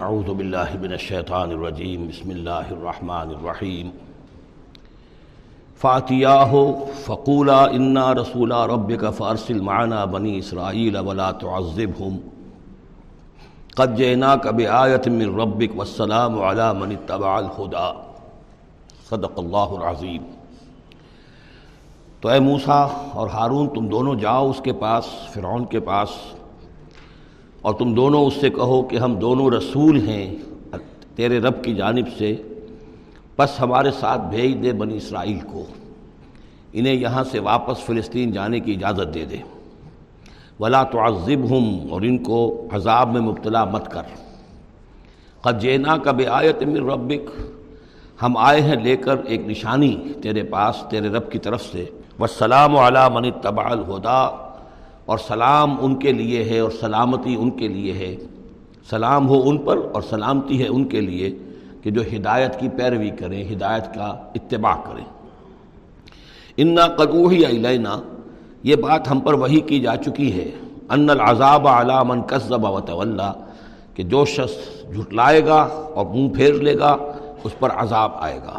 اعوذ باللہ من الشیطان الرجیم، بسم اللہ الرحمن الرحیم۔ فاتیاہ فقولا انا رسولا ربک فارسل معنا بنی اسرائیل ولا تعذبهم قد جئناک بآیت من ربک والسلام علی من اتبع الہدا صدق اللہ العظیم۔ تو اے موسیٰ اور ہارون، تم دونوں جاؤ اس کے پاس، فرعون کے پاس۔ اور تم دونوں اس سے کہو کہ ہم دونوں رسول ہیں تیرے رب کی جانب سے، بس ہمارے ساتھ بھیج دے بنی اسرائیل کو۔ انہیں یہاں سے واپس فلسطین جانے کی اجازت دے دے۔ ولا تعذبہم اور ان کو عذاب میں مبتلا مت کر۔ قد جینا کا بے آیت من ربک، ہم آئے ہیں لے کر ایک نشانی تیرے پاس، تیرے رب کی طرف سے۔ والسلام علی من اتبع الہدا اور سلام ان کے لیے ہے اور سلامتی ان کے لیے ہے۔ سلام ہو ان پر اور سلامتی ہے ان کے لیے کہ جو ہدایت کی پیروی کریں، ہدایت کا اتباع کریں۔ انا قدوحی علینا یہ بات ہم پر وہی کی جا چکی ہے۔ ان العذاب علی من کذب و تولا کہ جو شخص جھٹلائے گا اور منہ پھیر لے گا، اس پر عذاب آئے گا۔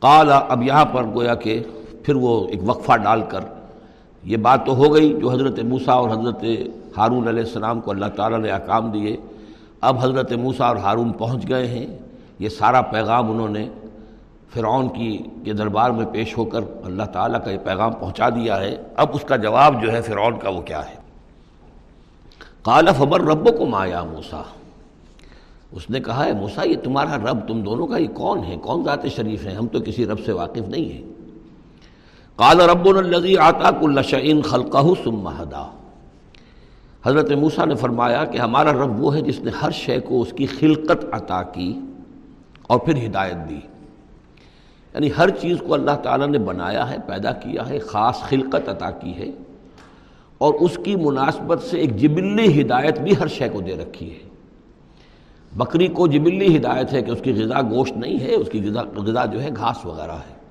قال اب یہاں پر گویا کہ پھر وہ ایک وقفہ ڈال کر یہ بات تو ہو گئی جو حضرت موسیٰ اور حضرت ہارون علیہ السلام کو اللہ تعالیٰ نے احکام دیے۔ اب حضرت موسیٰ اور ہارون پہنچ گئے ہیں۔ یہ سارا پیغام انہوں نے فرعون کی کے دربار میں پیش ہو کر اللہ تعالیٰ کا یہ پیغام پہنچا دیا ہے۔ اب اس کا جواب جو ہے فرعون کا وہ کیا ہے؟ قال فبر رب کو مایا موسا اس نے کہا ہے موسا یہ تمہارا رب، تم دونوں کا یہ کون ہے؟ کون ذات شریف ہیں ہم تو کسی رب سے واقف نہیں ہیں۔ قال رب الزی آتا کلشعین خلقہ ثم ہدا حضرت موسیٰ نے فرمایا کہ ہمارا رب وہ ہے جس نے ہر شے کو اس کی خلقت عطا کی اور پھر ہدایت دی۔ یعنی ہر چیز کو اللہ تعالیٰ نے بنایا ہے، پیدا کیا ہے، خاص خلقت عطا کی ہے اور اس کی مناسبت سے ایک جبلی ہدایت بھی ہر شے کو دے رکھی ہے۔ بکری کو جبلی ہدایت ہے کہ اس کی غذا گوشت نہیں ہے، اس کی غذا غذا جو ہے، گھاس وغیرہ ہے۔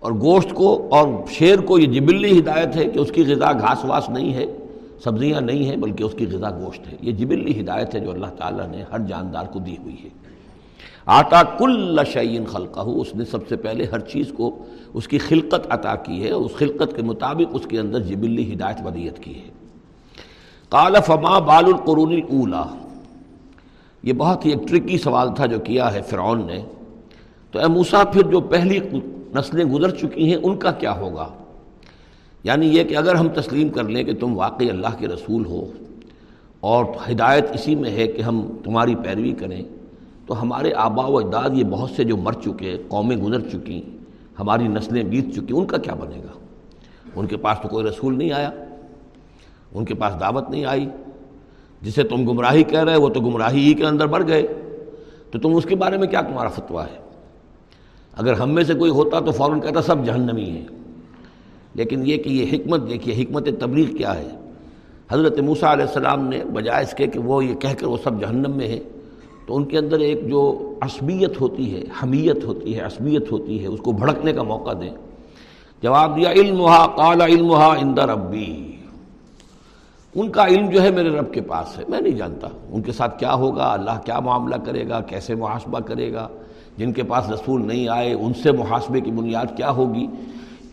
اور گوشت کو اور شیر کو یہ جبلی ہدایت ہے کہ اس کی غذا گھاس واس نہیں ہے، سبزیاں نہیں ہیں، بلکہ اس کی غذا گوشت ہے۔ یہ جبلی ہدایت ہے جو اللہ تعالیٰ نے ہر جاندار کو دی ہوئی ہے۔ آتا کل شعین خلقہ اس نے سب سے پہلے ہر چیز کو اس کی خلقت عطا کی ہے، اس خلقت کے مطابق اس کے اندر جبلی ہدایت ودیت کی ہے۔ قال فما بال القرون اولا یہ بہت ہی ایک ٹرکی سوال تھا جو کیا ہے فرعون نے۔ تو اے موسیٰ، پھر جو پہلی نسلیں گزر چکی ہیں، ان کا کیا ہوگا؟ یعنی یہ کہ اگر ہم تسلیم کر لیں کہ تم واقعی اللہ کے رسول ہو اور ہدایت اسی میں ہے کہ ہم تمہاری پیروی کریں، تو ہمارے آبا و اجداد یہ بہت سے جو مر چکے، قومیں گزر چکی، ہماری نسلیں بیت چکی، ان کا کیا بنے گا؟ ان کے پاس تو کوئی رسول نہیں آیا، ان کے پاس دعوت نہیں آئی۔ جسے تم گمراہی کہہ رہے وہ تو گمراہی ہی کے اندر بڑھ گئے۔ تو تم اس کے بارے میں کیا تمہارا فتویٰ ہے؟ اگر ہم میں سے کوئی ہوتا تو فوراً کہتا سب جہنمی ہیں۔ لیکن یہ کہ یہ حکمت، دیکھیے حکمت تبلیغ کیا ہے۔ حضرت موسیٰ علیہ السلام نے بجائے اس کے کہ وہ یہ کہہ کر وہ سب جہنم میں ہے تو ان کے اندر ایک جو عصبیت ہوتی ہے، حمیت ہوتی ہے، عصبیت ہوتی ہے، اس کو بھڑکنے کا موقع دیں۔ جواب دیا علم قال علم اندر ربی۔ ان کا علم جو ہے میرے رب کے پاس ہے، میں نہیں جانتا۔ ان کے ساتھ کیا ہوگا، اللہ کیا معاملہ کرے گا، کیسے محاسبہ کرے گا؟ جن کے پاس رسول نہیں آئے، ان سے محاسبے کی بنیاد کیا ہوگی؟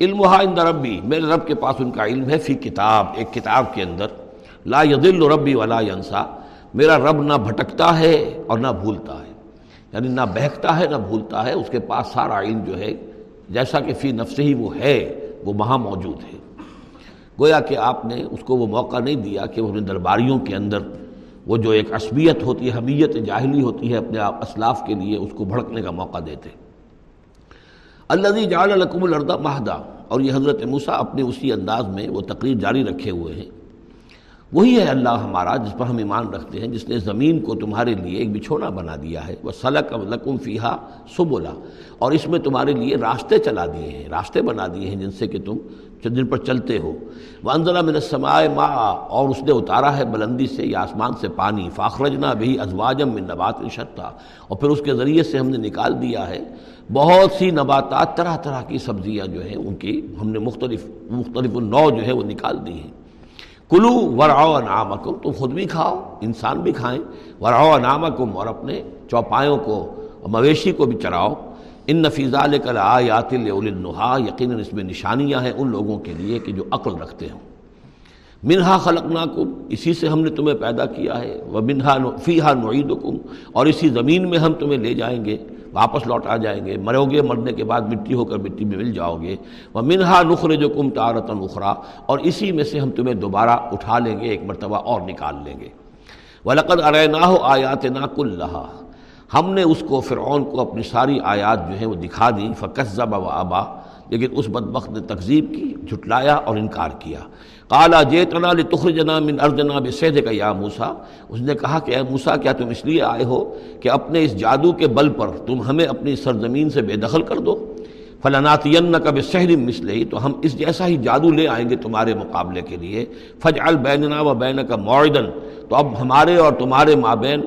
علم ان ربی، میرے رب کے پاس ان کا علم ہے، فی کتاب، ایک کتاب کے اندر۔ لا یدل ربی ولا ینسا، میرا رب نہ بھٹکتا ہے اور نہ بھولتا ہے۔ یعنی نہ بہکتا ہے، نہ بھولتا ہے، اس کے پاس سارا علم جو ہے، جیسا کہ فی نفس ہی وہ ہے، وہ وہاں موجود ہے۔ گویا کہ آپ نے اس کو وہ موقع نہیں دیا کہ وہ درباریوں کے اندر وہ جو ایک عصبیت ہوتی ہے، حمیت جاہلی ہوتی ہے اپنے آپ اسلاف کے لیے، اس کو بھڑکنے کا موقع دیتے اللہ جعل القم الردہ مہدہ اور یہ حضرت موسیٰ اپنے اسی انداز میں وہ تقریر جاری رکھے ہوئے ہیں۔ وہی ہے اللہ ہمارا، جس پر ہم ایمان رکھتے ہیں، جس نے زمین کو تمہارے لیے ایک بچھونا بنا دیا ہے۔ وہ سلق لکم فیحا سبولا اور اس میں تمہارے لیے راستے چلا دیے ہیں، راستے بنا دیے ہیں جن سے کہ تم جن پر چلتے ہو۔ وہ انضلہ من السماء ما اور اس نے اتارا ہے بلندی سے یا آسمان سے پانی۔ فاخرجنا بھی ازواجم من نبات شتا۔ اور پھر اس کے ذریعے سے ہم نے نکال دیا ہے۔ بہت سی نباتات، طرح طرح کی سبزیاں جو ہیں، ان کی ہم نے مختلف مختلف نو جو ہے وہ نکال دی ہیں۔ کلو ورعو نامکم تم خود بھی کھاؤ، انسان بھی کھائیں۔ ورعو نامکم اور اپنے چوپایوں کو، مویشی کو بھی چراؤ۔ ان نفیزہ لے کر آیات النحا یقیناً اس میں نشانیاں ہیں ان لوگوں کے لیے کہ جو عقل رکھتے ہوں۔ منہا خلقناکم، اسی سے ہم نے تمہیں پیدا کیا ہے وہ منہا فیحا نعیدکم، اور اسی زمین میں ہم تمہیں لے جائیں گے، واپس لوٹ آ جائیں گے، مرو گے، مرنے کے بعد مٹی ہو کر مٹی میں مل جاؤ گے۔ وہ منہا نخر جو کم تارت نخرا اور اسی میں سے ہم تمہیں دوبارہ اٹھا لیں گے، ایک مرتبہ اور نکال لیں گے۔ ولقد ارنا ہو آیات ناک اللہ ہم نے اس کو فرعون کو اپنی ساری آیات جو ہیں وہ دکھا دی فقصب و آبا لیکن اس بدبخت نے تقزیب کی، جھٹلایا اور انکار کیا۔ کالا جے تنا جنا من ارجنا بسید کا یا موسا اس نے کہا کہ اے موسا کیا تم اس لیے آئے ہو کہ اپنے اس جادو کے بل پر تم ہمیں اپنی سرزمین سے بے دخل کر دو؟ فلاناتین کا بے مسلح تو ہم اس جیسا ہی جادو لے آئیں گے تمہارے مقابلے کے لیے۔ فج البیننا و بین کا معدن تو اب ہمارے اور تمہارے مابین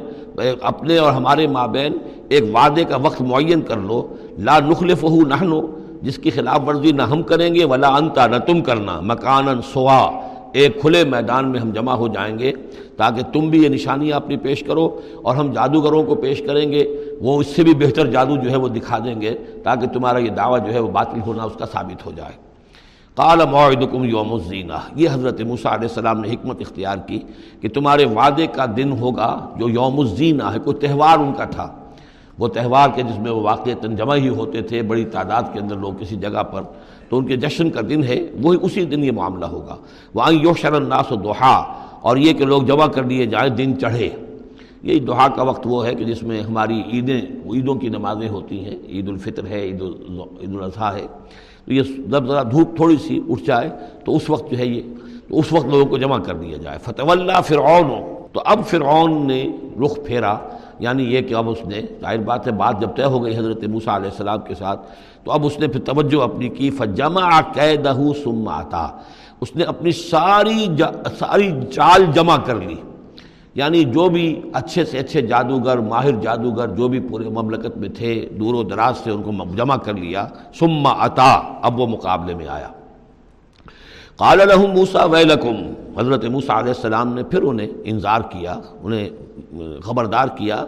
اپنے اور ہمارے مابین ایک وعدے کا وقت معین کر لو۔ لا نخلف نہ جس کی خلاف ورزی نہ ہم کریں گے، ولا انتا نہ تم کرنا۔ مکان سوا، ایک کھلے میدان میں ہم جمع ہو جائیں گے، تاکہ تم بھی یہ نشانیاں اپنی پیش کرو اور ہم جادوگروں کو پیش کریں گے۔ وہ اس سے بھی بہتر جادو جو ہے وہ دکھا دیں گے، تاکہ تمہارا یہ دعویٰ جو ہے وہ باطل ہونا اس کا ثابت ہو جائے۔ قال معدکم یوم الزینہ۔ یہ حضرت موسیٰ علیہ السلام نے حکمت اختیار کی کہ تمہارے وعدے کا دن ہوگا جو یوم الزینہ ہے، کوئی تہوار ان کا تھا۔ وہ تہوار کے جس میں وہ واقع جمع ہی ہوتے تھے، بڑی تعداد کے اندر لوگ کسی جگہ پر، تو ان کے جشن کا دن ہے، وہی اسی دن یہ معاملہ ہوگا۔ وہاں یو الناس و دوحا اور یہ کہ لوگ جمع کر لیے جائیں، دن چڑھے۔ یہی دوحا کا وقت وہ ہے کہ جس میں ہماری عیدیں، عیدوں کی نمازیں ہوتی ہیں۔ عید الفطر ہے، عید عید الاضحیٰ ہے۔ تو یہ جب ذرا دھوپ تھوڑی سی اٹھ جائے تو اس وقت جو ہے یہ تو اس وقت لوگوں کو جمع کر دیا جائے۔ فتح اللہ فرعون۔ تو اب فرعون نے رخ پھیرا۔ یعنی یہ کہ اب اس نے ظاہر بات ہے، بات جب طے ہو گئی حضرت موسیٰ علیہ السلام کے ساتھ، تو اب اس نے پھر توجہ اپنی کی۔ فجمع قیدہ ثم آتا۔ اس نے اپنی ساری ساری چال جمع کر لی۔ یعنی جو بھی اچھے سے اچھے جادوگر، ماہر جادوگر جو بھی پورے مملکت میں تھے، دور و دراز سے ان کو جمع کر لیا، ثم عطا اب وہ مقابلے میں آیا۔ قال لهم موسا ویلکم۔ حضرت موسیٰ علیہ السلام نے پھر انہیں انظار کیا، انہیں خبردار کیا،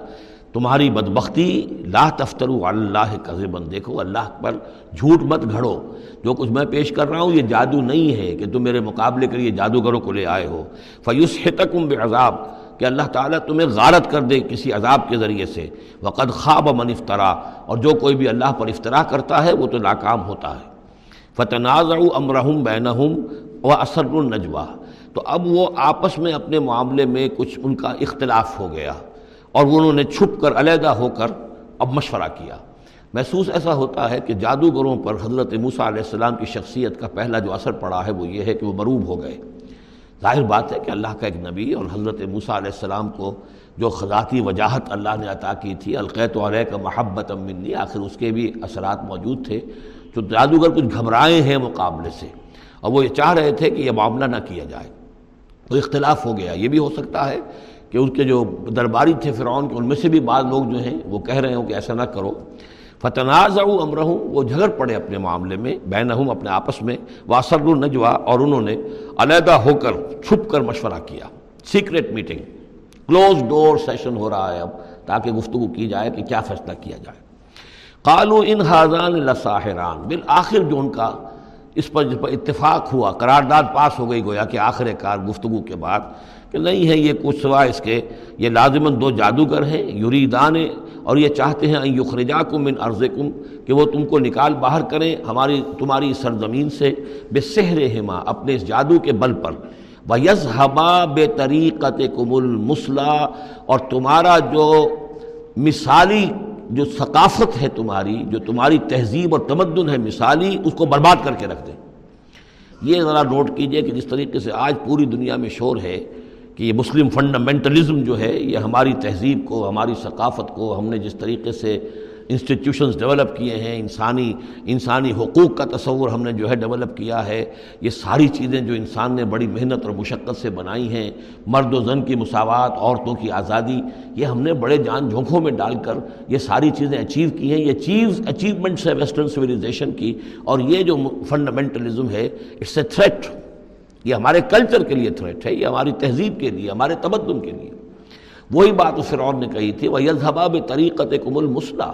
تمہاری بدبختی، لا تفترو اللہ قذبن دیکھو اللہ پر جھوٹ مت گھڑو۔ جو کچھ میں پیش کر رہا ہوں، یہ جادو نہیں ہے کہ تم میرے مقابلے کے لیے جادوگروں کو لے آئے ہو۔ فیوس حتکم بعذاب۔ کہ اللہ تعالیٰ تمہیں غارت کر دے کسی عذاب کے ذریعے سے۔ وقد خواب من افطرا اور جو کوئی بھی اللہ پر افطرا کرتا ہے، وہ تو ناکام ہوتا ہے۔ فتنازع امرحم بینہم و اثر النجوا تو اب وہ آپس میں اپنے معاملے میں کچھ ان کا اختلاف ہو گیا۔ اور انہوں نے چھپ کر علیحدہ ہو کر اب مشورہ کیا۔ محسوس ایسا ہوتا ہے کہ جادوگروں پر حضرت موسیٰ علیہ السلام کی شخصیت کا پہلا جو اثر پڑا ہے، وہ یہ ہے کہ وہ مروب ہو گئے۔ ظاہر بات ہے کہ اللہ کا ایک نبی اور حضرت موسیٰ علیہ السلام کو جو خذاتی وجاہت اللہ نے عطا کی تھی، القیت علیہ کا محبت امنی آخر اس کے بھی اثرات موجود تھے جو جادوگر کچھ گھبرائے ہیں مقابلے سے۔ اور وہ یہ چاہ رہے تھے کہ یہ معاملہ نہ کیا جائے۔ تو اختلاف ہو گیا۔ یہ بھی ہو سکتا ہے کہ ان کے جو درباری تھے فرعون کے، ان میں سے بھی بعض لوگ جو ہیں وہ کہہ رہے ہوں کہ ایسا نہ کرو۔ فتناز امرہوں وہ جھگڑ پڑے اپنے معاملے میں، بینہم اپنے آپس میں واسر النجوا اور انہوں نے علیحدہ ہو کر چھپ کر مشورہ کیا۔ Secret meeting close door session ہو رہا ہے اب، تاکہ گفتگو کی جائے کہ کیا فیصلہ کیا جائے۔ قالو ان حاضان لساحران، بالآخر جو ان کا اس پر جس پر اتفاق ہوا، قرارداد پاس ہو گئی، گویا کہ آخر کار گفتگو کے بعد، کہ نہیں ہے یہ کچھ سوا اس کے، یہ لازماً دو جادوگر ہیں، یریدان اور یہ چاہتے ہیں یخرجاکم من ارضکم کہ وہ تم کو نکال باہر کریں ہماری تمہاری سرزمین سے، بے سحر ہما، اپنے اس جادو کے بل پر۔ وہ یز حبا بے طریقت کم اور تمہارا جو مثالی، جو ثقافت ہے تمہاری، جو تمہاری تہذیب اور تمدن ہے مثالی، اس کو برباد کر کے رکھ دیں۔ یہ ذرا نوٹ کیجیے کہ جس طریقے سے آج پوری دنیا میں شور ہے کہ یہ مسلم فنڈامنٹلزم جو ہے، یہ ہماری تہذیب کو، ہماری ثقافت کو، ہم نے جس طریقے سے انسٹیٹیوشنز ڈیولپ کیے ہیں، انسانی انسانی حقوق کا تصور ہم نے جو ہے ڈیولپ کیا ہے، یہ ساری چیزیں جو انسان نے بڑی محنت اور مشقت سے بنائی ہیں، مرد و زن کی مساوات، عورتوں کی آزادی، یہ ہم نے بڑے جان جھونکوں میں ڈال کر یہ ساری چیزیں اچیو کی ہیں، یہ چیز اچیومنٹس ہے ویسٹرن سویلائزیشن کی اور یہ جو فنڈامنٹلزم ہے اٹس اے تھریٹ یہ ہمارے کلچر کے لیے تھریٹ ہے، یہ ہماری تہذیب کے لیے، ہمارے تمدن کے لیے۔ وہی بات اس فرعون نے کہی تھی وہ یزحباب طریقت کم المسلح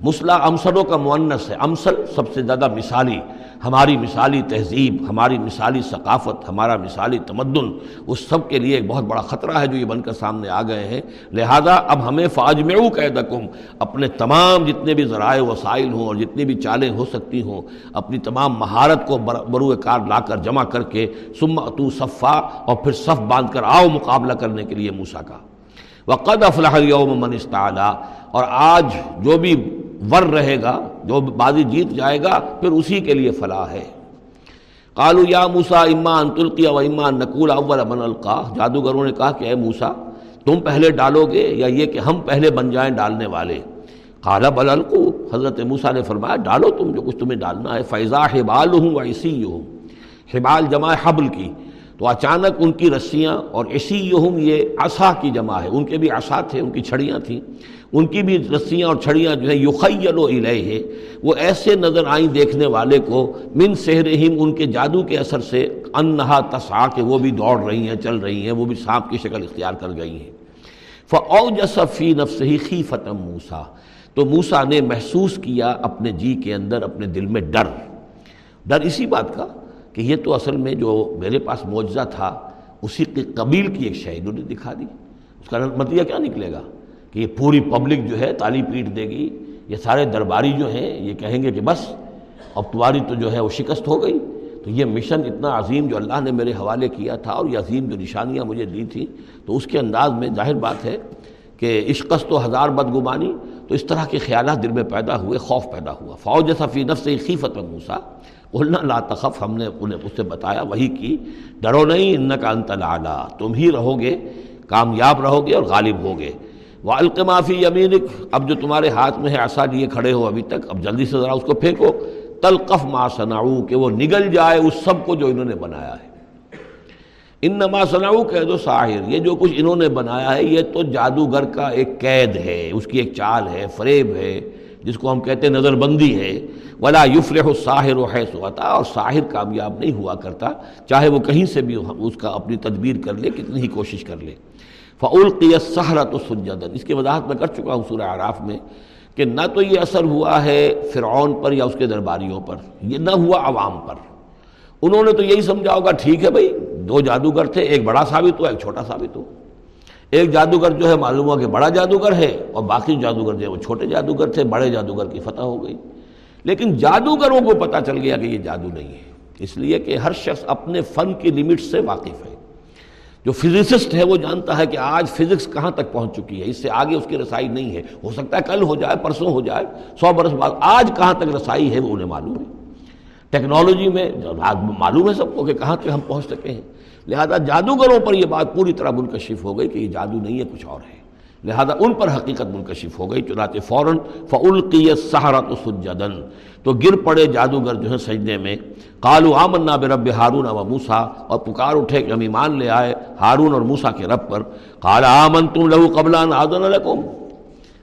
مسلح امسلوں کا معنس ہے امسل سب سے زیادہ مثالی۔ ہماری مثالی تہذیب، ہماری مثالی ثقافت، ہمارا مثالی تمدن، اس سب کے لیے ایک بہت بڑا خطرہ ہے جو یہ بن کر سامنے آ گئے ہیں۔ لہذا اب ہمیں فاج میں قیدکم، اپنے تمام جتنے بھی ذرائع وسائل ہوں اور جتنی بھی چالیں ہو سکتی ہوں، اپنی تمام مہارت کو بروئے کار لا کر جمع کر کے سم تو صفا اور پھر صف باندھ کر آؤ مقابلہ کرنے کے لیے موسا کا۔ وقد افلاح یوم من استعلا اور آج جو بھی ور رہے گا جو بازی جیت جائے گا، پھر اسی کے لیے فلاح ہے۔ کالو یا موسا امان تلقیہ و امان نقول اول من القا جادوگروں نے کہا کہ اے موسا تم پہلے ڈالو گے یا یہ کہ ہم پہلے بن جائیں ڈالنے والے؟ کالا بل القو۔ حضرت موسا نے فرمایا، ڈالو تم جو کچھ تمہیں ڈالنا ہے۔ فیضا حبال ہوں و اسی ہوں حبال جمع حبل کی۔ تو اچانک ان کی رسیاں اور اسی یہم یہ عصا کی جمع ہے۔ ان کے بھی عصا تھے، ان کی چھڑیاں تھیں۔ ان کی بھی رسیاں اور چھڑیاں جو ہے یخیل و ہے وہ ایسے نظر آئیں دیکھنے والے کو، من سہرہم ان کے جادو کے اثر سے، انہا تسا کہ وہ بھی دوڑ رہی ہیں، چل رہی ہیں، وہ بھی سانپ کی شکل اختیار کر گئی ہیں۔ فی نفس ہی خی فتم موسا تو موسا نے محسوس کیا اپنے جی کے اندر، اپنے دل میں ڈر۔ ڈر اسی بات کا کہ یہ تو اصل میں جو میرے پاس معجزہ تھا، اسی کے قبیل کی ایک شہید نے دکھا دی۔ اس کا مطلب نتیجہ کیا نکلے گا؟ کہ یہ پوری پبلک جو ہے تالی پیٹ دے گی، یہ سارے درباری جو ہیں یہ کہیں گے کہ بس، اب تمہاری تو جو ہے وہ شکست ہو گئی۔ تو یہ مشن اتنا عظیم جو اللہ نے میرے حوالے کیا تھا اور یہ عظیم جو نشانیاں مجھے دی تھیں، تو اس کے انداز میں ظاہر بات ہے کہ عشقست و ہزار بدگمانی، تو اس طرح کے خیالات دل میں پیدا ہوئے، خوف پیدا ہوا۔ فوج صفی نفس خیفت موسا قلنا لا تخف، ہم نے انہیں اس سے بتایا، وہی کی، ڈرو نہیں ان کا انت تم ہی رہو گے کامیاب رہو گے اور غالب ہوگے۔ وہ القمافی یمینک اب جو تمہارے ہاتھ میں ہے ایسا لیے کھڑے ہو ابھی تک، اب جلدی سے ذرا اس کو پھینکو۔ تلقف ما صنعو کہ وہ نگل جائے اس سب کو جو انہوں نے بنایا ہے۔ ان نما صنعو کہہ دو ساحر، یہ جو کچھ انہوں نے بنایا ہے، یہ تو جادوگر کا ایک قید ہے، اس کی ایک چال ہے، فریب ہے۔ جس کو ہم کہتے ہیں نظر بندی ہے، ولا یفلح الساحر و حیث ہوتا اور ساحر کامیاب نہیں ہوا کرتا، چاہے وہ کہیں سے بھی اس کا اپنی تدبیر کر لے، کتنی ہی کوشش کر لے۔ فعلقی سہرت و سجدن اس کی وضاحت میں کر چکا ہوں سورہ عراف میں کہ نہ تو یہ اثر ہوا ہے فرعون پر یا اس کے درباریوں پر، یہ نہ ہوا عوام پر۔ انہوں نے تو یہی سمجھا ہوگا، ٹھیک ہے بھائی، دو جادوگر تھے، ایک بڑا ثابت ہو ایک چھوٹا ثابت ہو ایک جادوگر جو ہے معلوم ہوا کہ بڑا جادوگر ہے اور باقی جادوگر جو ہے وہ چھوٹے جادوگر تھے، بڑے جادوگر کی فتح ہو گئی۔ لیکن جادوگروں کو پتہ چل گیا کہ یہ جادو نہیں ہے۔ اس لیے کہ ہر شخص اپنے فن کی لمٹ سے واقف ہے۔ جو فزسسٹ ہے وہ جانتا ہے کہ آج فزکس کہاں تک پہنچ چکی ہے، اس سے آگے اس کی رسائی نہیں ہے۔ ہو سکتا ہے کل ہو جائے، پرسوں ہو جائے، سو برس بعد۔ آج کہاں تک رسائی ہے وہ انہیں معلوم ہے۔ ٹیکنالوجی میں معلوم ہے سب کو کہ کہاں تک ہم پہنچ سکے ہیں۔ لہذا جادوگروں پر یہ بات پوری طرح منکشف ہو گئی کہ یہ جادو نہیں ہے، کچھ اور ہے۔ لہذا ان پر حقیقت منکشف ہو گئی، چنانچہ فوراً فعلقی سہارت سجدن تو گر پڑے جادوگر جو ہے سجدے میں۔ قالو آمنا برب ہارون و موسا اور پکار اٹھے کہ ہم ایمان لے آئے ہارون اور موسا کے رب پر۔ قال آمن تم لہو قبلان آدن لکم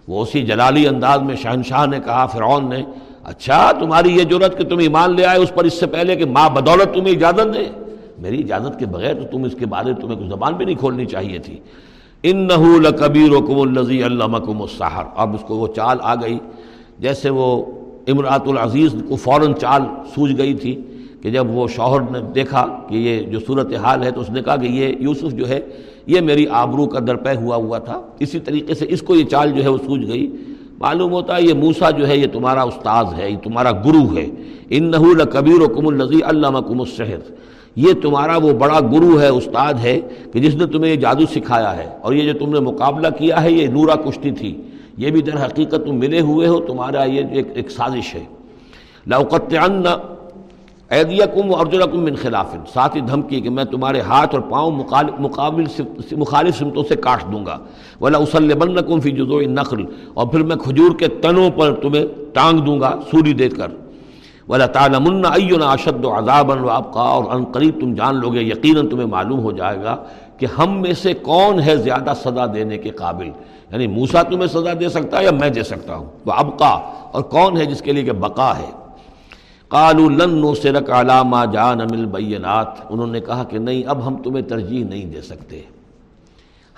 وہ اسی جلالی انداز میں شہنشاہ نے کہا، فرعون نے اچھا تمہاری یہ جرت کہ تم ایمان لے آئے، اس پر اس سے پہلے کہ ماں بدولت تمہیں اجازت دے۔ میری اجازت کے بغیر تو تم اس کے بارے تمہیں کچھ زبان بھی نہیں کھولنی چاہیے تھی۔ ان نحول کبیر و کم النزی اللہ اب اس کو وہ چال آ گئی، جیسے وہ امراۃ العزیز کو فوراً چال سوج گئی تھی کہ جب وہ شوہر نے دیکھا کہ یہ جو صورت حال ہے تو اس نے کہا کہ یہ یوسف جو ہے، یہ میری آبرو کا درپے ہوا ہوا تھا۔ اسی طریقے سے اس کو یہ چال جو ہے وہ سوج گئی۔ معلوم ہوتا ہے یہ موسا جو ہے، یہ تمہارا استاذ ہے، یہ تمہارا گرو ہے۔ ان نحول کبیر و کم النزی اللہ مکم الشہر یہ تمہارا وہ بڑا گرو ہے، استاد ہے، کہ جس نے تمہیں یہ جادو سکھایا ہے۔ اور یہ جو تم نے مقابلہ کیا ہے، یہ نورا کشتی تھی۔ یہ بھی در حقیقت تم ملے ہوئے ہو، تمہارا یہ ایک ایک سازش ہے۔ لوقت ایدیکم و ارجلکم من خلاف۔ ساتھ ہی دھمکی کہ میں تمہارے ہاتھ اور پاؤں مقابل مخالف سمتوں سے کاٹ دوں گا۔ ولا اسل بن فی جزو نقل اور پھر میں کھجور کے تنوں پر تمہیں ٹانگ دوں گا سوری دے کر۔ ولا تعلمن اینا اشد و عذابً و ابقا اور ان قریب تم جان لو گے یقیناً تمہیں معلوم ہو جائے گا کہ ہم میں سے کون ہے زیادہ سزا دینے کے قابل۔ یعنی موسا تمہیں سزا دے سکتا ہے یا میں دے سکتا ہوں؟ وہ ابقا اور کون ہے جس کے لیے کہ بقا ہے؟ قالوا لن نصرك على ما جاءنا من انہوں نے کہا کہ نہیں، اب ہم تمہیں ترجیح نہیں دے سکتے۔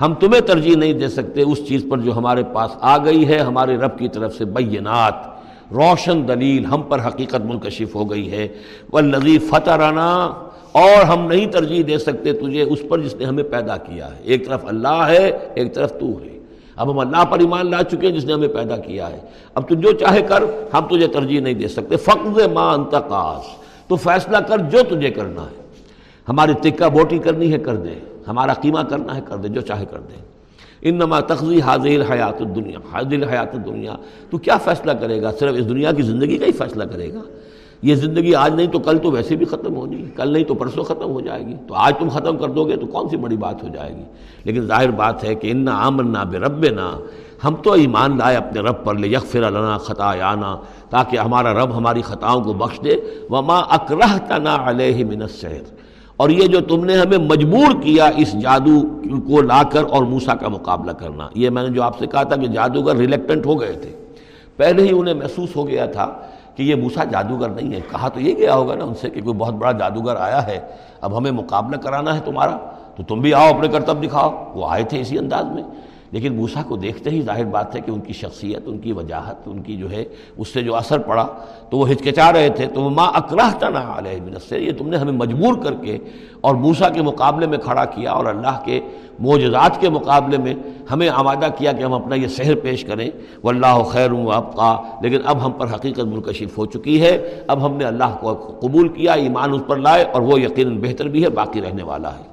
ہم تمہیں ترجیح نہیں دے سکتے اس چیز پر جو ہمارے پاس آ گئی ہے، ہمارے رب کی طرف سے بینات روشن دلیل ہم پر حقیقت منکشف ہو گئی ہے۔ والذی فطرنا اور ہم نہیں ترجیح دے سکتے تجھے، اس پر جس نے ہمیں پیدا کیا ہے۔ ایک طرف اللہ ہے، ایک طرف تو ہے۔ اب ہم اللہ پر ایمان لا چکے ہیں، جس نے ہمیں پیدا کیا ہے۔ اب تو جو چاہے کر، ہم تجھے ترجیح نہیں دے سکتے۔ فقد ما انتقاس تو فیصلہ کر جو تجھے کرنا ہے۔ ہماری تکہ بوٹی کرنی ہے، کر دے۔ ہمارا قیمہ کرنا ہے، کر دے۔ جو چاہے کر دے۔ ان نما تخذی حاضر حیات الدنیا، حاضر حیات الدنیا۔ تو کیا فیصلہ کرے گا؟ صرف اس دنیا کی زندگی کا ہی فیصلہ کرے گا؟ یہ زندگی آج نہیں تو کل تو ویسے بھی ختم ہونی، کل نہیں تو پرسوں ختم ہو جائے گی۔ تو آج تم ختم کر دو گے تو کون سی بڑی بات ہو جائے گی؟ لیکن ظاہر بات ہے کہ ان آمن نہ بے رب نہ ہم تو ایمان لائے اپنے رب پر لے یکفر النا خطا آنا تاکہ ہمارا رب ہماری خطاؤں کو بخش دے۔ وما اکرہ تنا علیہ من السحر۔ اور یہ جو تم نے ہمیں مجبور کیا اس جادو کو لا کر اور موسا کا مقابلہ کرنا، یہ میں نے جو آپ سے کہا تھا کہ جادوگر ریلیکٹنٹ ہو گئے تھے۔ پہلے ہی انہیں محسوس ہو گیا تھا کہ یہ موسا جادوگر نہیں ہے۔ کہا تو یہ گیا ہوگا نا ان سے کہ کوئی بہت بڑا جادوگر آیا ہے، اب ہمیں مقابلہ کرانا ہے تمہارا، تو تم بھی آؤ اپنے کرتب دکھاؤ۔ وہ آئے تھے اسی انداز میں۔ لیکن موسا کو دیکھتے ہی ظاہر بات ہے کہ ان کی شخصیت، ان کی وجاہت، ان کی جو ہے، اس سے جو اثر پڑا، تو وہ ہچکچا رہے تھے، تو وہ ماں اکراہ نہ علیہ منصر یہ تم نے ہمیں مجبور کر کے اور موسا کے مقابلے میں کھڑا کیا اور اللہ کے معجزات کے مقابلے میں ہمیں آمادہ کیا کہ ہم اپنا یہ سحر پیش کریں۔ وہ اللہ خیر و ابقا، لیکن اب ہم پر حقیقت منکشف ہو چکی ہے۔ اب ہم نے اللہ کو قبول کیا، ایمان اس پر لائے اور وہ یقیناً بہتر بھی ہے، باقی رہنے والا ہے۔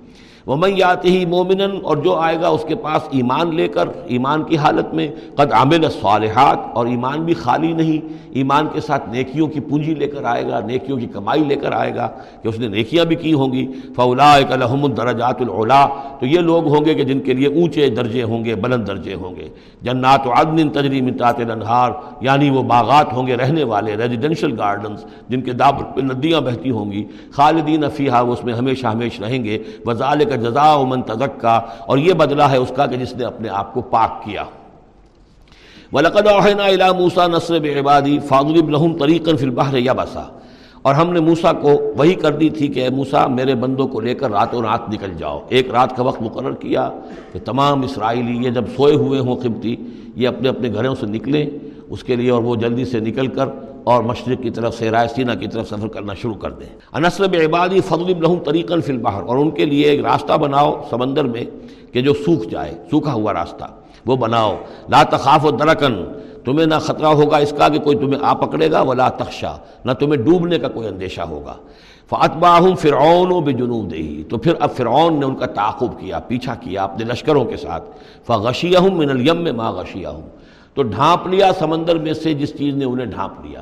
نہ میں فن ہی ہوگی مومن اور جو آئے گا اس کے پاس ایمان لے کر، ایمان کی حالت میں، قد عامل صالحات اور ایمان بھی خالی نہیں، ایمان کے ساتھ نیکیوں کی پونجی لے کر آئے گا، نیکیوں کی کمائی لے کر آئے گا کہ اس نے نیکیاں بھی کی ہوں گی۔ فولا الحم الدرجات العلا تو یہ لوگ ہوں گے کہ جن کے لیے اونچے درجے ہوں گے، بلند درجے ہوں گے۔ جنات و عدن تجری متات الانہار یعنی وہ باغات ہوں گے رہنے والے ریزیڈینشل گارڈنز جن کے دابر پہ ندیاں بہتی ہوں گی۔ خالدین فیحہ وہ اس میں ہمیشہ ہمیش رہیں گے۔ وزال کا جزا من تزکا، اور یہ بدلہ ہے اس کا کہ جس نے اپنے آپ کو پاک کیا۔ وَلَقَدْ أَوْحَيْنَا إِلَى مُوسَى نَصْرِ بِعِبَادِي فَاضْرِبْ لَهُمْ طَرِيقًا فِي الْبَحْرِ يَبَسًا۔ اور ہم نے موسیٰ کو وہی کر دی تھی کہ اے موسیٰ، میرے بندوں کو لے کر راتوں رات نکل جاؤ۔ ایک رات کا وقت مقرر کیا کہ تمام اسرائیلی یہ جب سوئے ہوئے ہوں قبطی، یہ اپنے اپنے گھروں سے نکلیں، اس کے لیے اور وہ جلدی سے نکل کر اور مشرق کی طرف سے رائے سینہ کی طرف سفر کرنا شروع کر دیں۔ انسلب عبادی فضل لہم طریقاً فی البحر۔ اور ان کے لیے ایک راستہ بناؤ سمندر میں کہ جو سوکھ جائے، سوکھا ہوا راستہ۔ وہ بناؤ۔ لا تخاف و درکن تمہیں نہ خطرہ ہوگا اس کا کہ کوئی تمہیں آ پکڑے گا، ولا تخشا نہ تمہیں ڈوبنے کا کوئی اندیشہ ہوگا۔ فاتباہم فرعون و بے جنوب دہی تو پھر اب فرعون نے ان کا تعاقب کیا، پیچھا کیا اپنے لشکروں کے ساتھ۔ فغشیہم من الیم ما غشیہم تو ڈھانپ لیا سمندر میں سے جس چیز نے انہیں ڈھانپ لیا۔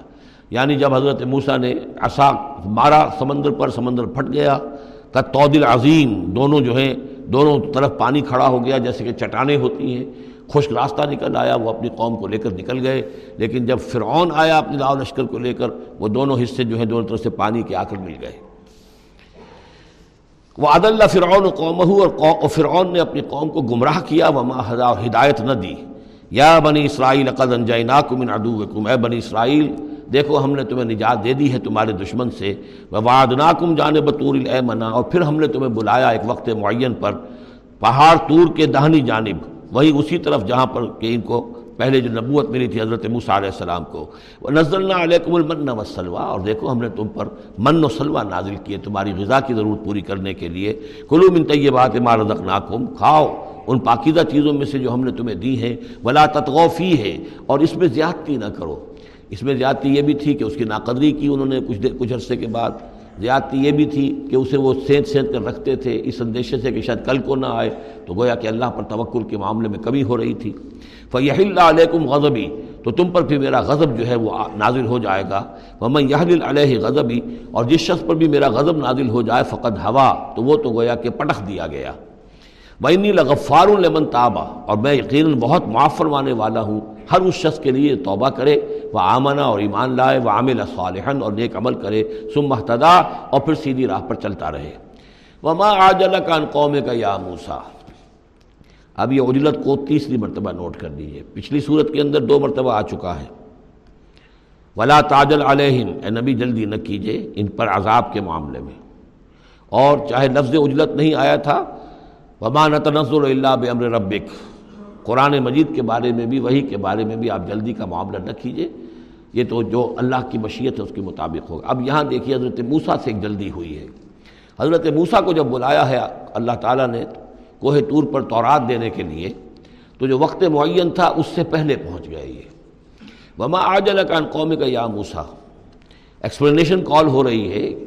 یعنی جب حضرت موسیٰ نے عصا مارا سمندر پر، سمندر پھٹ گیا۔ کا تودل عظیم دونوں جو ہیں، دونوں طرف پانی کھڑا ہو گیا، جیسے کہ چٹانیں ہوتی ہیں۔ خشک راستہ نکل آیا، وہ اپنی قوم کو لے کر نکل گئے۔ لیکن جب فرعون آیا اپنی لاؤ لشکر کو لے کر، وہ دونوں حصے جو ہیں، دونوں طرف سے پانی کے آ کر مل گئے۔ وہ عد اللہ فرعون قوم اور فرعون نے اپنی قوم کو گمراہ کیا۔ وہ ہدایت نہ دی۔ یا بنی اسرائیل قد انجیناکم من عدوکم۔ اے بنی اسرائیل، دیکھو ہم نے تمہیں نجات دے دی ہے تمہارے دشمن سے۔ وعدناکم جانب طور الایمنا اور پھر ہم نے تمہیں بلایا ایک وقت معین پر پہاڑ طور کے دہنی جانب۔ وہی اسی طرف جہاں پر کہ ان کو پہلے جو نبوت ملی تھی حضرت موسیٰ علیہ السلام کو۔ وہ نزلنا علیکم المن وسلوا اور دیکھو ہم نے تم پر من و سلوا نازل کیے تمہاری غذا کی ضرورت پوری کرنے کے لیے۔ کلو من طیبات ما رزقناکم۔ کھاؤ۔ ان پاکیزہ چیزوں میں سے جو ہم نے تمہیں دی ہیں، ولا تتغوفی ہے اور اس میں زیادتی نہ کرو۔ اس میں زیادتی یہ بھی تھی کہ اس کی ناقدری کی انہوں نے کچھ دیر کچھ عرصے کے بعد۔ زیادتی یہ بھی تھی کہ اسے وہ سینت سینت کر رکھتے تھے۔ اس اندیشے سے کہ شاید کل کو نہ آئے۔ تو گویا کہ اللہ پر توکل کے معاملے میں کمی ہو رہی تھی۔ فی اللہ علیکم غضبی تو تم پر بھی میرا غضب جو ہے وہ نازل ہو جائے گا۔ وہ یہ علیہ غضبی اور جس شخص پر بھی میرا غضب نازل ہو جائے فقط ہوا تو وہ تو گویا کہ پٹخ دیا گیا۔ بینی لغفار المن تابہ اور میں یقیناً بہت معاف فرمانے والا ہوں، ہر اس شخص کے لیے توبہ کرے وہ آمنا اور ایمان لائے وہ عامل صالحن اور نیک عمل کرے سم محتدا اور پھر سیدھی راہ پر چلتا رہے۔ وہ ماں آج کان قوم کا یا موسا اب یہ عجلت کو تیسری مرتبہ نوٹ کر دیجیے پچھلی صورت کے اندر دو مرتبہ آ چکا ہے۔ ولا تاجل علیہم اے نبی جلدی نہ کیجیے ان پر عذاب کے معاملے میں۔ اور چاہے لفظ اجلت نہیں آیا تھا وما نتنزل اللہ بمر ربک قرآن مجید کے بارے میں بھی وہی کے بارے میں بھی آپ جلدی کا معاملہ نہ کیجیے یہ تو جو اللہ کی مشیت ہے، اس کے مطابق ہوگا۔ اب یہاں دیکھیے، حضرت موسیٰ سے ایک جلدی ہوئی ہے۔ حضرت موسیٰ کو جب بلایا ہے، اللہ تعالیٰ نے کوہ طور پر تورات دینے کے لیے، تو جو وقت معین تھا، اس سے پہلے پہنچ گئے یہ۔ وما آج کان قوم کا یا موسا ایکسپلینیشن کال ہو رہی ہے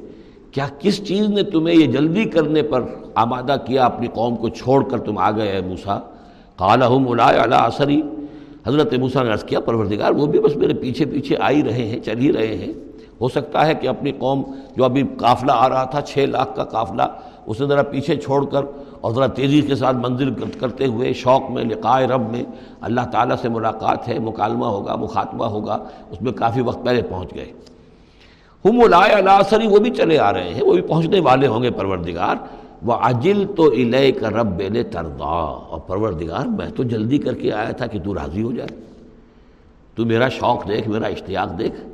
کیا کس چیز نے تمہیں یہ جلدی کرنے پر آمادہ کیا اپنی قوم کو چھوڑ کر تم آ گئے موسا قالحم اللہ عصری حضرت موسیٰ نے عرض کیا، پروردگار، وہ بھی بس میرے پیچھے پیچھے آ ہی رہے ہیں، چل ہی رہے ہیں۔ ہو سکتا ہے کہ اپنی قوم جو ابھی قافلہ آ رہا تھا، چھ لاکھ کا قافلہ اسے ذرا پیچھے چھوڑ کر اور ذرا تیزی کے ساتھ منزل کرتے ہوئے شوق میں لقائے رب میں اللہ تعالیٰ سے ملاقات ہے، مکالمہ ہوگا، مخاطبہ ہوگا، اس میں کافی وقت پہلے پہنچ گئے۔ ہم لائے اللہ وہ بھی چلے آ رہے ہیں، وہ بھی پہنچنے والے ہوں گے، پروردگار۔ وہ عجل تو الہ کا رب بے تردا اور پروردگار، میں تو جلدی کر کے آیا تھا کہ تو راضی ہو جائے۔ تو میرا شوق دیکھ، میرا اشتیاق دیکھ۔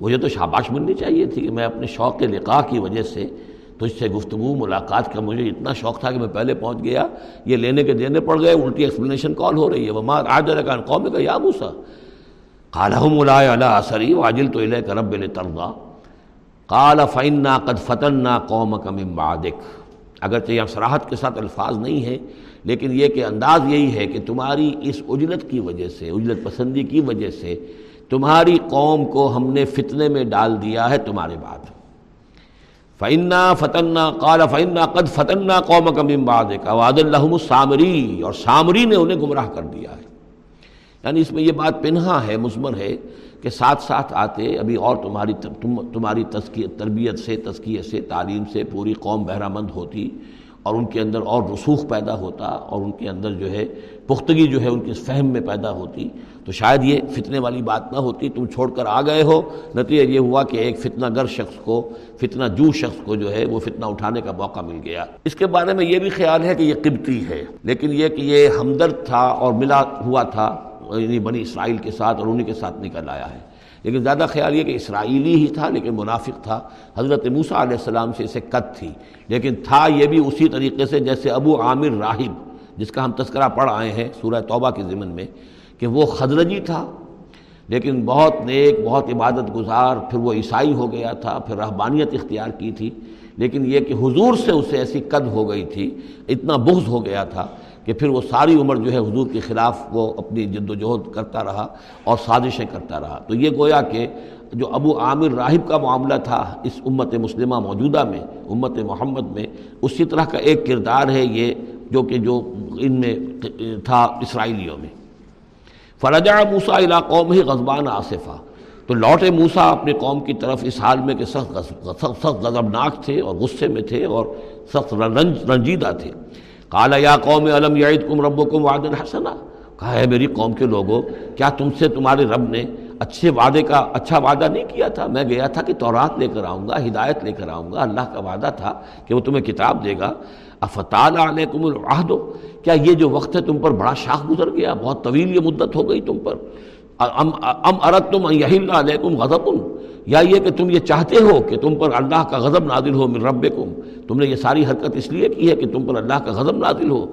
مجھے تو شاباش ملنی چاہیے تھی کہ میں اپنے شوق کے لقاء کی وجہ سے تجھ سے گفتگو، ملاقات کا مجھے اتنا شوق تھا کہ میں پہلے پہنچ گیا۔ یہ لینے کے دینے پڑ گئے، الٹی ایکسپلینیشن کال ہو رہی ہے۔ وہ ماں آج رکان قوم کا یا موسا قالحم اللہ عصری واجل تو الہ کا رب تردا قال فعن قد فتن نا قوم کا ممبادک اگرچہ یہاں سراحت کے ساتھ الفاظ نہیں ہیں، لیکن یہ کہ انداز یہی ہے کہ تمہاری اس اجلت کی وجہ سے، اجلت پسندی کی وجہ سے تمہاری قوم کو ہم نے فتنے میں ڈال دیا ہے تمہارے بعد۔ فعنا فتنا، قال فعنا قد فتنا قوم کا ممباد کا واد الحم السامری اور سامری نے انہیں گمراہ کر دیا ہے۔ یعنی اس میں یہ بات پنہا ہے، مضمر ہے کہ ساتھ ساتھ آتے، ابھی اور تمہاری تمہاری تربیت سے تزکیے سے، تعلیم سے پوری قوم بہرہ مند ہوتی اور ان کے اندر اور رسوخ پیدا ہوتا اور ان کے اندر جو ہے پختگی جو ہے ان کے فہم میں پیدا ہوتی۔ تو شاید یہ فتنے والی بات نہ ہوتی، تم چھوڑ کر آ گئے ہو۔ نتیجہ یہ ہوا کہ ایک فتنہ گر شخص کو، فتنہ جو شخص کو جو ہے وہ فتنہ اٹھانے کا موقع مل گیا۔ اس کے بارے میں یہ بھی خیال ہے کہ یہ قبطی ہے، لیکن یہ کہ یہ ہمدرد تھا اور ملا ہوا تھا۔ یعنی بنی اسرائیل کے ساتھ اور انہی کے ساتھ نکل آیا ہے۔ لیکن زیادہ خیال یہ کہ اسرائیلی ہی تھا، لیکن منافق تھا۔ حضرت موسیٰ علیہ السلام سے اسے قد تھی۔ لیکن تھا یہ بھی اسی طریقے سے جیسے ابو عامر راہب، جس کا ہم تذکرہ پڑھ آئے ہیں سورہ توبہ کے ضمن میں، کہ وہ خدرجی تھا۔ لیکن بہت نیک، بہت عبادت گزار، پھر وہ عیسائی ہو گیا تھا، پھر رہبانیت اختیار کی تھی۔ لیکن یہ کہ حضور سے اسے ایسی قد ہو گئی تھی، اتنا بغض ہو گیا تھا کہ پھر وہ ساری عمر جو ہے حضور کے خلاف وہ اپنی جد و جہد کرتا رہا اور سازشیں کرتا رہا۔ تو یہ گویا کہ جو ابو عامر راہب کا معاملہ تھا اس امت مسلمہ موجودہ میں، امت محمد میں، اسی طرح کا ایک کردار ہے یہ جو کہ جو ان میں تھا اسرائیلیوں میں۔ فرجا موسا علاقوں میں ہی غزبان آصفہ تو لوٹے موسا اپنے قوم کی طرف اس حال میں کہ سخت سخت غضبناک تھے اور غصے میں تھے اور سخت رنج، رنجیدہ تھے۔ کالا یا قوم علم یعید کم رب کم وعدن حسنا کہا ہے میری قوم کے لوگوں، کیا تم سے تمہارے رب نے اچھے وعدے کا اچھا وعدہ نہیں کیا تھا؟ میں گیا تھا کہ تورات لے کر آؤں گا، ہدایت لے کر آؤں گا، اللہ کا وعدہ تھا کہ وہ تمہیں کتاب دے گا۔ افتال علیکم العہد، کیا یہ جو وقت ہے تم پر بڑا شاخ گزر گیا؟ بہت طویل یہ مدت ہو گئی تم پر۔ ام ام ارت تم یہی علیکم غضب یا یہ کہ تم یہ چاہتے ہو کہ تم پر اللہ کا غضب نادل ہو من ربکم۔ تم نے یہ ساری حرکت اس لیے کی ہے کہ تم پر اللہ کا غضب نادل ہو۔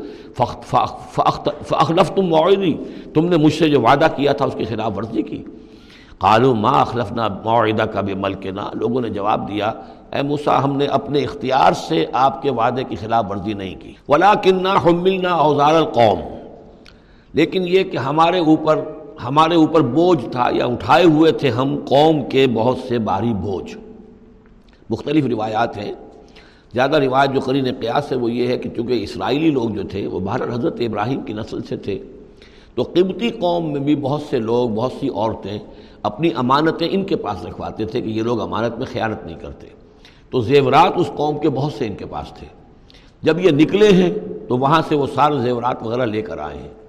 فاخلف تم معیدی تم نے مجھ سے جو وعدہ کیا تھا اس کی خلاف ورزی کی۔ قالو ما اخلفنا معاہدہ کا بھی ملکنا لوگوں نے جواب دیا، اے موسا ہم نے اپنے اختیار سے آپ کے وعدے کی خلاف ورزی نہیں کی۔ ولا کنہ حملنا اوزار القوم۔ لیکن یہ کہ ہمارے اوپر ہمارے اوپر بوجھ تھا یا اٹھائے ہوئے تھے ہم قوم کے بہت سے بھاری بوجھ۔ مختلف روایات ہیں۔ زیادہ روایت جو قرین قیاس ہے وہ یہ ہے کہ چونکہ اسرائیلی لوگ جو تھے وہ بھارت حضرت ابراہیم کی نسل سے تھے، تو قبطی قوم میں بھی بہت سے لوگ، بہت سی عورتیں اپنی امانتیں ان کے پاس رکھواتے تھے کہ یہ لوگ امانت میں خیانت نہیں کرتے۔ تو زیورات اس قوم کے بہت سے ان کے پاس تھے۔ جب یہ نکلے ہیں تو وہاں سے وہ سارے زیورات وغیرہ لے کر آئے ہیں۔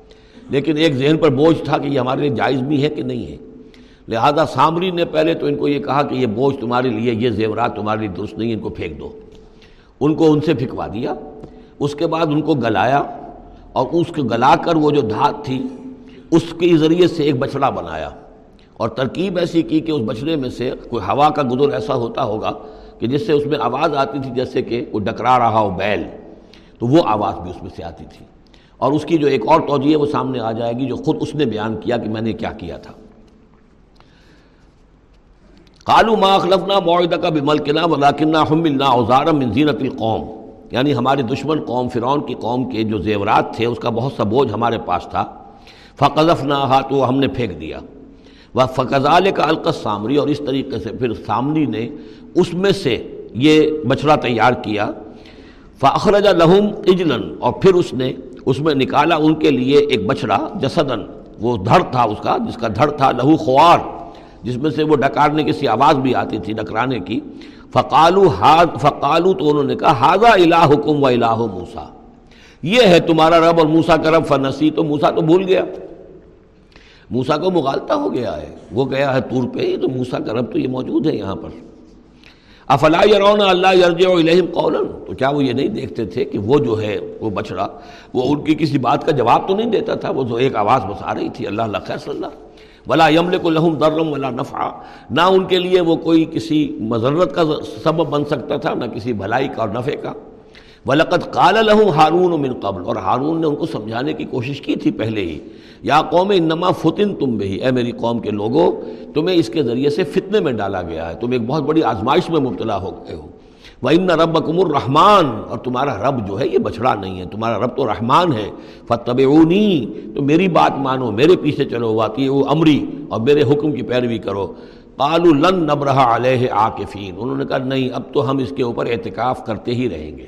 لیکن ایک ذہن پر بوجھ تھا کہ یہ ہمارے لیے جائز بھی ہے کہ نہیں ہے۔ لہذا سامری نے پہلے تو ان کو یہ کہا کہ یہ بوجھ تمہارے لیے، یہ زیورات تمہارے لیے درست نہیں، ان کو پھینک دو۔ ان کو ان سے پھینکوا دیا۔ اس کے بعد ان کو گلایا اور اس کو گلا کر وہ جو دھات تھی، اس کے ذریعے سے ایک بچڑا بنایا۔ اور ترکیب ایسی کی کہ اس بچڑے میں سے کوئی ہوا کا گزر ایسا ہوتا ہوگا کہ جس سے اس میں آواز آتی تھی، جیسے کہ وہ ڈکرا رہا ہو بیل، تو وہ آواز بھی اس میں سے آتی تھی۔ اور اس کی جو ایک اور توجہ ہے وہ سامنے آ جائے گی جو خود اس نے بیان کیا کہ میں نے کیا کیا تھا۔ کالو ما اخلفنا معاہدہ کا بملکنا ولاکنہ حملنا اوزار من زینت القوم۔ یعنی ہمارے دشمن قوم فرعون کی قوم کے جو زیورات تھے، اس کا بہت سا بوجھ ہمارے پاس تھا۔ فقذف نہ تو ہم نے پھینک دیا۔ وہ فقضال کا القص سامری اور اس طریقے سے پھر سامری نے اس میں سے یہ بچڑا تیار کیا۔ فخرجہ لہم اجلن اور پھر اس نے اس میں نکالا ان کے لیے ایک بچڑا جسدن وہ دھڑ تھا اس کا، جس کا دھڑ تھا لہو خوار، جس میں سے وہ ڈکارنے کی سی آواز بھی آتی تھی، ڈکرانے کی۔ فقالو ہاد فقالو تو انہوں نے کہا ہاضا الہ حکم و الہ موسا یہ ہے تمہارا رب اور موسا کا رب فنسی تو موسا تو بھول گیا۔ موسا کو مغالتا ہو گیا ہے۔ وہ گیا ہے تور پہ تو موسا کا رب تو یہ موجود ہے یہاں پر۔ افلا یرون اللہ یرج الہم قولن تو کیا وہ یہ نہیں دیکھتے تھے کہ وہ جو ہے وہ بچڑا وہ ان کی کسی بات کا جواب تو نہیں دیتا تھا وہ تو ایک آواز بسا رہی تھی اللہ اللہ خیر صلی اللہ ولا یمل کو لہم درم ولا نفع نہ ان کے لیے وہ کوئی کسی مذرت کا سبب بن سکتا تھا، نہ کسی بھلائی کا اور نفع کا۔ ولقت قال لہم ہارون من قبل۔ اور ہارون نے ان کو سمجھانے کی کوشش کی تھی پہلے ہی۔ یا قوم انما فتن تم بھی اے میری قوم کے لوگوں تمہیں اس کے ذریعے سے فتنے میں ڈالا گیا ہے، تم ایک بہت بڑی آزمائش میں مبتلا ہو گئے ہو۔ وہ ان رب کم الرحمان اور تمہارا رب جو ہے یہ بچڑا نہیں ہے، تمہارا رب تو رحمان ہے۔ فتب تو میری بات مانو، میرے پیچھے چلو واقعی وہ امری اور میرے حکم کی پیروی کرو۔ قالو لن نبرہ علیہ آکفین انہوں نے کہا، نہیں، اب تو ہم اس کے اوپر اعتکاف کرتے ہی رہیں گے۔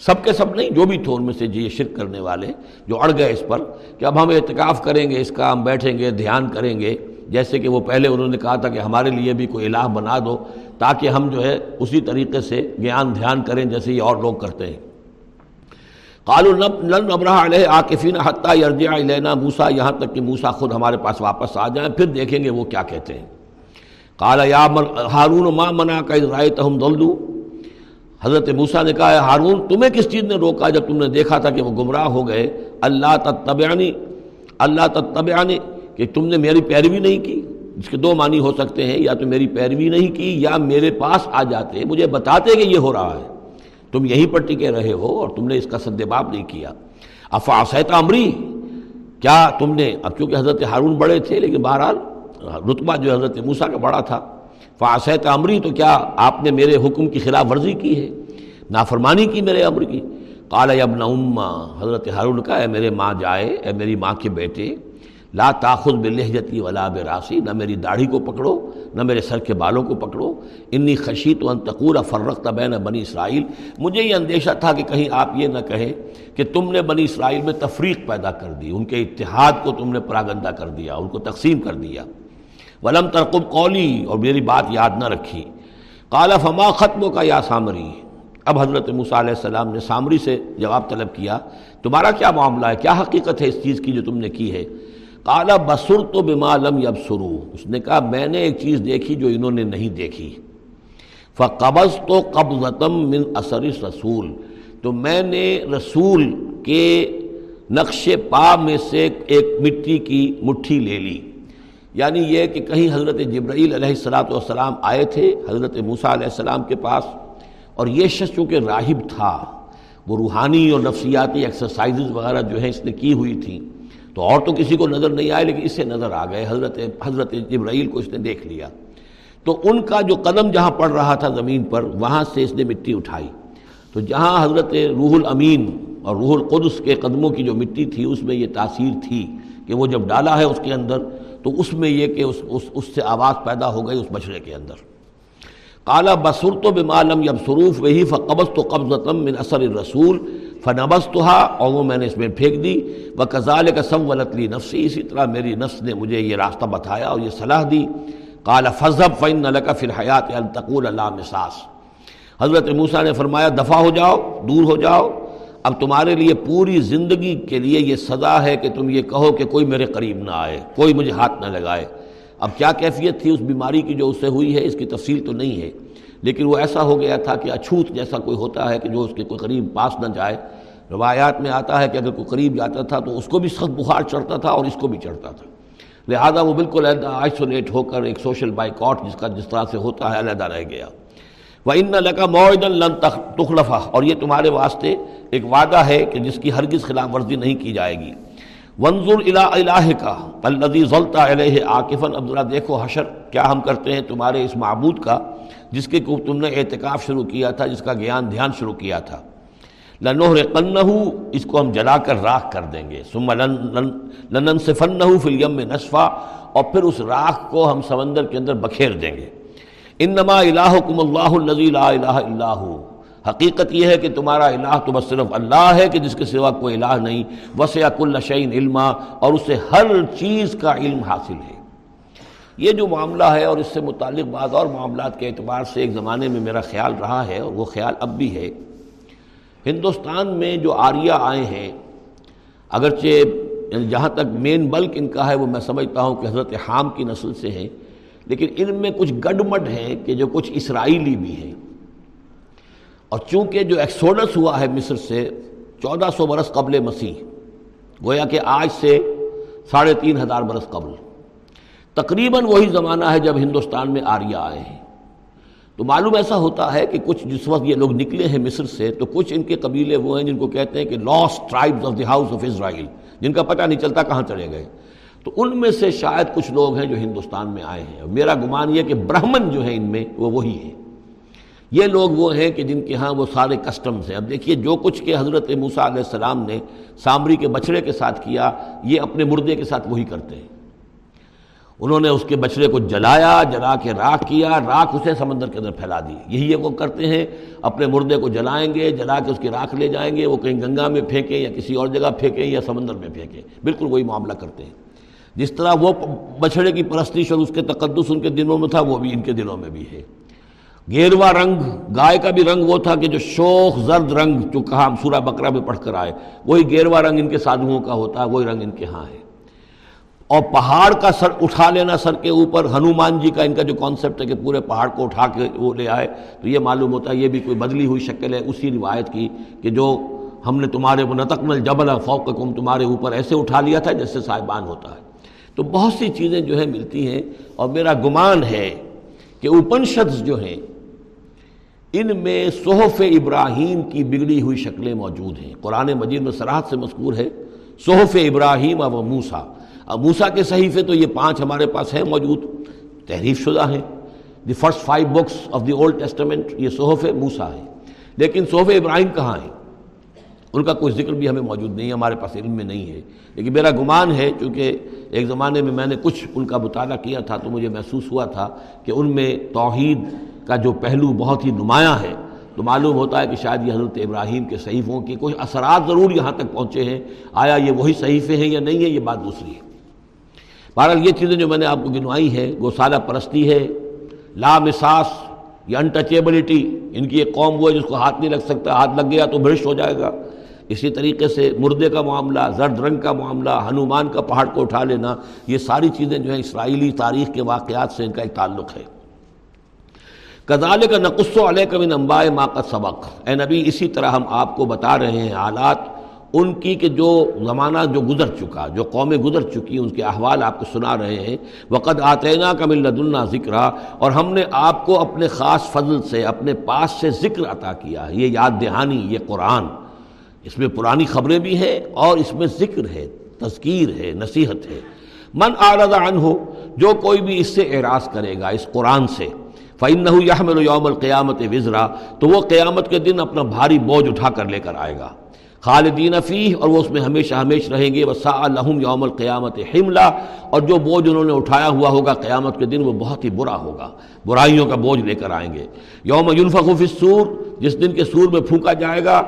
سب کے سب نہیں، جو بھی تھے ان میں سے جی، یہ شرک کرنے والے جو اڑ گئے اس پر کہ اب ہم اعتکاف کریں گے، اس کا ہم بیٹھیں گے، دھیان کریں گے۔ جیسے کہ وہ پہلے انہوں نے کہا تھا کہ ہمارے لیے بھی کوئی الہ بنا دو تاکہ ہم جو ہے اسی طریقے سے گیان، دھیان کریں جیسے یہ اور لوگ کرتے ہیں۔ قال لن ابراہ علیہ آکفین حتیٰ یرجع الینا موسا یہاں تک کہ موسا خود ہمارے پاس واپس آ جائیں، پھر دیکھیں گے وہ کیا کہتے ہیں۔ قال یا ہارون ما منا کا رائے ہم دلدو حضرت موسیٰ نے کہا ہارون، تمہیں کس چیز نے روکا جب تم نے دیکھا تھا کہ وہ گمراہ ہو گئے؟ اللہ تتبعانی اللہ تتبعانی کہ تم نے میری پیروی نہیں کی؟ جس کے دو معنی ہو سکتے ہیں، یا تو میری پیروی نہیں کی یا میرے پاس آ جاتے، مجھے بتاتے کہ یہ ہو رہا ہے۔ تم یہیں پر ٹکے رہے ہو اور تم نے اس کا سدباب نہیں کیا۔ افا سیتا عمری کیا تم نے، اب چونکہ حضرت ہارون بڑے تھے، لیکن بہرحال رتبہ جو حضرت موسیٰ کا بڑا تھا۔ فاسیت عمری تو کیا آپ نے میرے حکم کی خلاف ورزی کی ہے؟ نافرمانی کی میرے عمر کی؟ قال ابن اما حضرت ہارون کا، اے میرے ماں جائے، اے میری ماں کے بیٹے، لا تاخذ بلحجتی ولا براسی، نہ میری داڑھی کو پکڑو، نہ میرے سر کے بالوں کو پکڑو، انی خشیت و انتقور فرق بین بنی اسرائیل۔ مجھے یہ اندیشہ تھا کہ کہیں آپ یہ نہ کہیں کہ تم نے بنی اسرائیل میں تفریق پیدا کر دی، ان کے اتحاد کو تم نے پراگندہ کر دیا، ان کو تقسیم کر دیا۔ ولم ترقب قولی، اور میری بات یاد نہ رکھی۔ کالا فما ختم کا یا سامری؟ اب حضرت موسیٰ علیہ السلام نے سامری سے جواب طلب کیا، تمہارا کیا معاملہ ہے؟ کیا حقیقت ہے اس چیز کی جو تم نے کی ہے؟ کالا بسر تو بمالم یب سرو اس نے کہا، میں نے ایک چیز دیکھی جو انہوں نے نہیں دیکھی۔ فقبض تو قبضتم من اثر رسول تو میں نے رسول کے نقش پا میں سے ایک مٹی کی مٹھی لے لی۔ یعنی یہ کہ کہیں حضرت جبرائیل علیہ السلاۃ والسلام آئے تھے، حضرت موسیٰ علیہ السلام کے پاس، اور یہ شخص چونکہ راہب تھا، وہ روحانی اور نفسیاتی ایکسرسائزز وغیرہ جو ہیں اس نے کی ہوئی تھیں، تو اور تو کسی کو نظر نہیں آئے، لیکن اس سے نظر آ گئے، حضرت حضرت جبرائیل کو اس نے دیکھ لیا۔ تو ان کا جو قدم جہاں پڑ رہا تھا زمین پر، وہاں سے اس نے مٹی اٹھائی۔ تو جہاں حضرت روح الامین اور روح القدس کے قدموں کی جو مٹی تھی، اس میں یہ تاثیر تھی کہ وہ جب ڈالا ہے اس کے اندر تو اس میں یہ کہ اس اس, اس سے آواز پیدا ہو گئی اس بچڑے کے اندر۔ کالا بسر تو بمالم یب سروف وہی فقبص تو قبض من اثر رسول فنبس تو اور وہ میں نے اس میں پھینک دی۔ وہ کزال کا سم ولطلی نفسی اسی طرح میری نفس نے مجھے یہ راستہ بتایا اور یہ صلاح دی۔ کالا فضب فن کا پھر حیات التقول اللہ مساس حضرت موسیٰ نے فرمایا دفاع ہو جاؤ دور ہو جاؤ اب تمہارے لیے پوری زندگی کے لیے یہ سزا ہے کہ تم یہ کہو کہ کوئی میرے قریب نہ آئے، کوئی مجھے ہاتھ نہ لگائے۔ اب کیا کیفیت تھی اس بیماری کی جو اس سے ہوئی ہے، اس کی تفصیل تو نہیں ہے۔ لیکن وہ ایسا ہو گیا تھا کہ اچھوت جیسا کوئی ہوتا ہے کہ جو اس کے کوئی قریب پاس نہ جائے۔ روایات میں آتا ہے کہ اگر کوئی قریب جاتا تھا تو اس کو بھی سخت بخار چڑھتا تھا اور اس کو بھی چڑھتا تھا۔ لہذا وہ بالکل علیحدہ آئسولیٹ ہو کر ایک سوشل بائیکاٹ جس کا جس طرح سے ہوتا ہے، علیحدہ رہ گیا۔ وہ ان لگا معدن لن تخلفہ اور یہ تمہارے واسطے ایک وعدہ ہے کہ جس کی ہرگز خلاف ورزی نہیں کی جائے گی۔ ونظر الہ الہ کا الذي ظلتا علیہ عاقفا عبداللہ دیکھو حشر، کیا ہم کرتے ہیں تمہارے اس معبود کا، جس کے کو تم نے اعتکاف شروع کیا تھا، جس کا گیان دھیان شروع کیا تھا۔ لنوہر قنہو اس کو ہم جلا کر راکھ کر دیں گے۔ ثم لنن صفنہو فی الیم اور پھر اس راکھ کو ہم سمندر کے اندر بکھیر دیں گے۔ انما الہکم اللہ الذی لا الہ الا ہو۔ حقیقت یہ ہے کہ تمہارا الہ تو بس صرف اللہ ہے کہ جس کے سوا کوئی الہ نہیں۔ وسیع کل شعین علما اور اسے ہر چیز کا علم حاصل ہے۔ یہ جو معاملہ ہے اور اس سے متعلق بعض اور معاملات کے اعتبار سے ایک زمانے میں میرا خیال رہا ہے اور وہ خیال اب بھی ہے۔ ہندوستان میں جو آریہ آئے ہیں، اگرچہ یعنی جہاں تک مین بلک ان کا ہے، وہ میں سمجھتا ہوں کہ حضرت حام کی نسل سے ہیں۔ لیکن ان میں کچھ گڈمڈ ہیں کہ جو کچھ اسرائیلی بھی ہیں۔ اور چونکہ جو ایکسوڈس ہوا ہے مصر سے چودہ سو برس قبل مسیح، گویا کہ آج سے ساڑھے تین ہزار برس قبل، تقریباً وہی زمانہ ہے جب ہندوستان میں آریہ آئے ہیں۔ تو معلوم ایسا ہوتا ہے کہ کچھ جس وقت یہ لوگ نکلے ہیں مصر سے، تو کچھ ان کے قبیلے وہ ہیں جن کو کہتے ہیں کہ lost tribes of the house of Israel جن کا پتہ نہیں چلتا کہاں چلے گئے۔ تو ان میں سے شاید کچھ لوگ ہیں جو ہندوستان میں آئے ہیں۔ میرا گمان یہ کہ برہمن جو ہیں ان میں وہ وہی ہیں۔ یہ لوگ وہ ہیں کہ جن کے ہاں وہ سارے کسٹمز ہیں۔ اب دیکھیے جو کچھ کہ حضرت موسیٰ علیہ السلام نے سامری کے بچڑے کے ساتھ کیا، یہ اپنے مردے کے ساتھ وہی کرتے ہیں۔ انہوں نے اس کے بچڑے کو جلایا، جلا کے راکھ کیا، راکھ اسے سمندر کے اندر پھیلا دی۔ یہی وہ کرتے ہیں۔ اپنے مردے کو جلائیں گے، جلا کے اس کی راکھ لے جائیں گے، وہ کہیں گنگا میں پھینکیں یا کسی اور جگہ پھینکیں یا سمندر میں پھینکیں۔ بالکل وہی معاملہ کرتے ہیں۔ جس طرح وہ بچھڑے کی پرستش اور اس کے تقدس ان کے دنوں میں تھا، وہ بھی ان کے دنوں میں بھی ہے۔ گیروا رنگ، گائے کا بھی رنگ وہ تھا کہ جو شوخ زرد رنگ جو کہا ہم سورہ بکرا میں پڑھ کر آئے، وہی گیروا رنگ ان کے سادھوؤں کا ہوتا ہے، وہی رنگ ان کے ہاں ہے۔ اور پہاڑ کا سر اٹھا لینا سر کے اوپر، ہنومان جی کا ان کا جو کانسیپٹ ہے کہ پورے پہاڑ کو اٹھا کے وہ لے آئے، تو یہ معلوم ہوتا ہے، یہ بھی کوئی بدلی ہوئی شکل ہے۔ اسی روایت کی کہ جو ہم نے تمہارے نتقمل جبل فوق تمہارے اوپر ایسے اٹھا لیا تھا جیسے صاحبان ہوتا ہے۔ تو بہت سی چیزیں جو ہیں ملتی ہیں اور میرا گمان ہے کہ اپنشدز جو ہیں، ان میں صحف ابراہیم کی بگڑی ہوئی شکلیں موجود ہیں۔ قرآن مجید میں سراحت سے مذکور ہے، صحف ابراہیم و موسا اب موسا کے صحیفے تو یہ پانچ ہمارے پاس ہیں موجود، تحریف شدہ ہیں۔ The first five books of the old testament, یہ صحف موسا ہے لیکن صحف ابراہیم کہاں ہیں؟ ان کا کوئی ذکر بھی ہمیں موجود نہیں ہمارے پاس علم میں نہیں ہے۔ لیکن میرا گمان ہے، چونکہ ایک زمانے میں میں نے کچھ ان کا مطالعہ کیا تھا تو مجھے محسوس ہوا تھا کہ ان میں توحید کا جو پہلو بہت ہی نمایاں ہے۔ تو معلوم ہوتا ہے کہ شاید یہ حضرت ابراہیم کے صحیفوں کی کچھ اثرات ضرور یہاں تک پہنچے ہیں۔ آیا یہ وہی صحیفے ہیں یا نہیں ہے یہ بات دوسری ہے۔ بہرحال یہ چیزیں جو میں نے آپ کو گنوائی ہیں گوسالہ پرستی ہے۔ لامساس یا انٹچیبلٹی ان کی ایک قوم وہ ہے جس کو ہاتھ نہیں رکھ سکتا، ہاتھ لگ گیا تو برش ہو جائے گا۔ اسی طریقے سے مردے کا معاملہ، زرد رنگ کا معاملہ، ہنومان کا پہاڑ کو اٹھا لینا، یہ ساری چیزیں جو ہیں اسرائیلی تاریخ کے واقعات سے ان کا ایک تعلق ہے۔ کزال کا نقص و علیہ کبن امبائے ماں کا سبق۔ اے نبی، اسی طرح ہم آپ کو بتا رہے ہیں حالات ان کی کہ جو زمانہ جو گزر چکا، جو قومیں گزر چکی ان کے احوال آپ کو سنا رہے ہیں۔ وقت آتینہ کا ملد اللہ ذکر اور ہم نے آپ کو اپنے خاص فضل سے، اپنے پاس سے ذکر عطا کیا یہ یاد دہانی، یہ قرآن۔ اس میں پرانی خبریں بھی ہیں اور اس میں ذکر ہے، تذکیر ہے، نصیحت ہے۔ من آرد عن ہو جو کوئی بھی اس سے اعراض کرے گا، اس قرآن سے فعن یحمل یوم القیامت وزرا، تو وہ قیامت کے دن اپنا بھاری بوجھ اٹھا کر لے کر آئے گا۔ خالدین فیح اور وہ اس میں ہمیشہ ہمیش رہیں گے۔ وسا الحم یوم القیامت حملہ۔ اور جو بوجھ انہوں نے اٹھایا ہوا ہوگا قیامت کے دن، وہ بہت ہی برا ہوگا۔ برائیوں کا بوجھ لے کر آئیں گے۔ یوم یونفق سور جس دن کے سور میں پھونکا جائے گا۔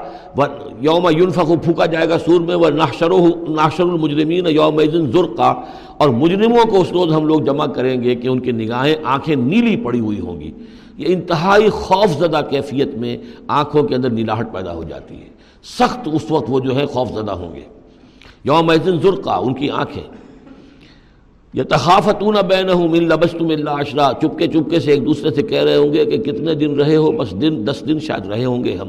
یوم یونفق پھونکا جائے گا سور میں۔ وہ ناشر ناشر المجرمین یوم ذرقہ اور مجرموں کو اس روز ہم لوگ جمع کریں گے کہ ان کی نگاہیں آنکھیں نیلی پڑی ہوئی ہوں گی۔ یہ انتہائی خوف زدہ کیفیت میں آنکھوں کے اندر نیلاہٹ پیدا ہو جاتی ہے۔ سخت اس وقت وہ جو ہے خوف زدہ ہوں گے۔ یوم ذرقا ان کی آنکھیں۔ یہ تخافتون بین ہوں مل لبستم اللہ اشرا چپکے چپکے سے ایک دوسرے سے کہہ رہے ہوں گے کہ کتنے دن رہے ہو، بس دن، دس دن شاید رہے ہوں گے ہم۔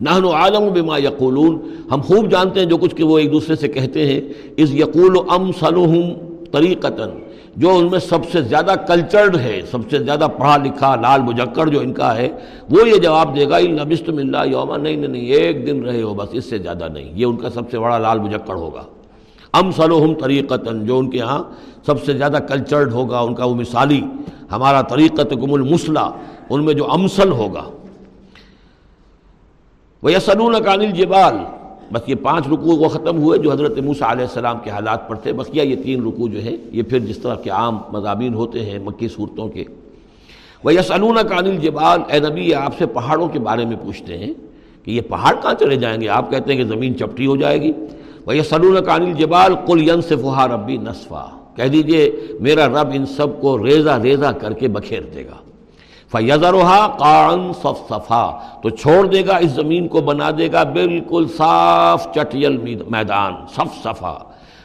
نہن و عالم بما یقولون۔ ہم خوب جانتے ہیں جو کچھ کہ وہ ایک دوسرے سے کہتے ہیں۔ اس یقول و ام سلوہم طریقتاً، جو ان میں سب سے زیادہ کلچرڈ ہے، سب سے زیادہ پڑھا لکھا لال مجکڑ جو ان کا ہے، وہ یہ جواب دے گا نبستم اللہ یوما نہیں نہیں ایک دن رہے ہو، بس اس سے زیادہ نہیں۔ یہ ان کا سب سے بڑا لال مجکڑ ہوگا۔ ام سلوہم طریقتاً، جو ان کے ہاں سب سے زیادہ کلچرڈ ہوگا، ان کا وہ مثالی، ہمارا طریقت کم المسلح ان میں جو امسل ہوگا۔ وہ یسلون کانل جبال بس یہ پانچ رکوع وہ ختم ہوئے جو حضرت موسیٰ علیہ السلام کے حالات پر تھے۔ بقیہ یہ تین رکوع جو ہیں، یہ پھر جس طرح کے عام مضامین ہوتے ہیں مکی صورتوں کے۔ وہ یسلون کانل جبال اے نبی، یہ آپ سے پہاڑوں کے بارے میں پوچھتے ہیں کہ یہ پہاڑ کہاں چلے جائیں گے؟ آپ کہتے ہیں کہ زمین چپٹی ہو جائے گی۔ وہ یسلون کانل جبال کل ین سے ربی نصفہ کہہ دیجیے، میرا رب ان سب کو ریزہ ریزہ کر کے بکھیر دے گا۔ فیضرحا قان صف صفا تو چھوڑ دے گا، اس زمین کو بنا دے گا، بالکل صاف چٹیل میدان صف صفا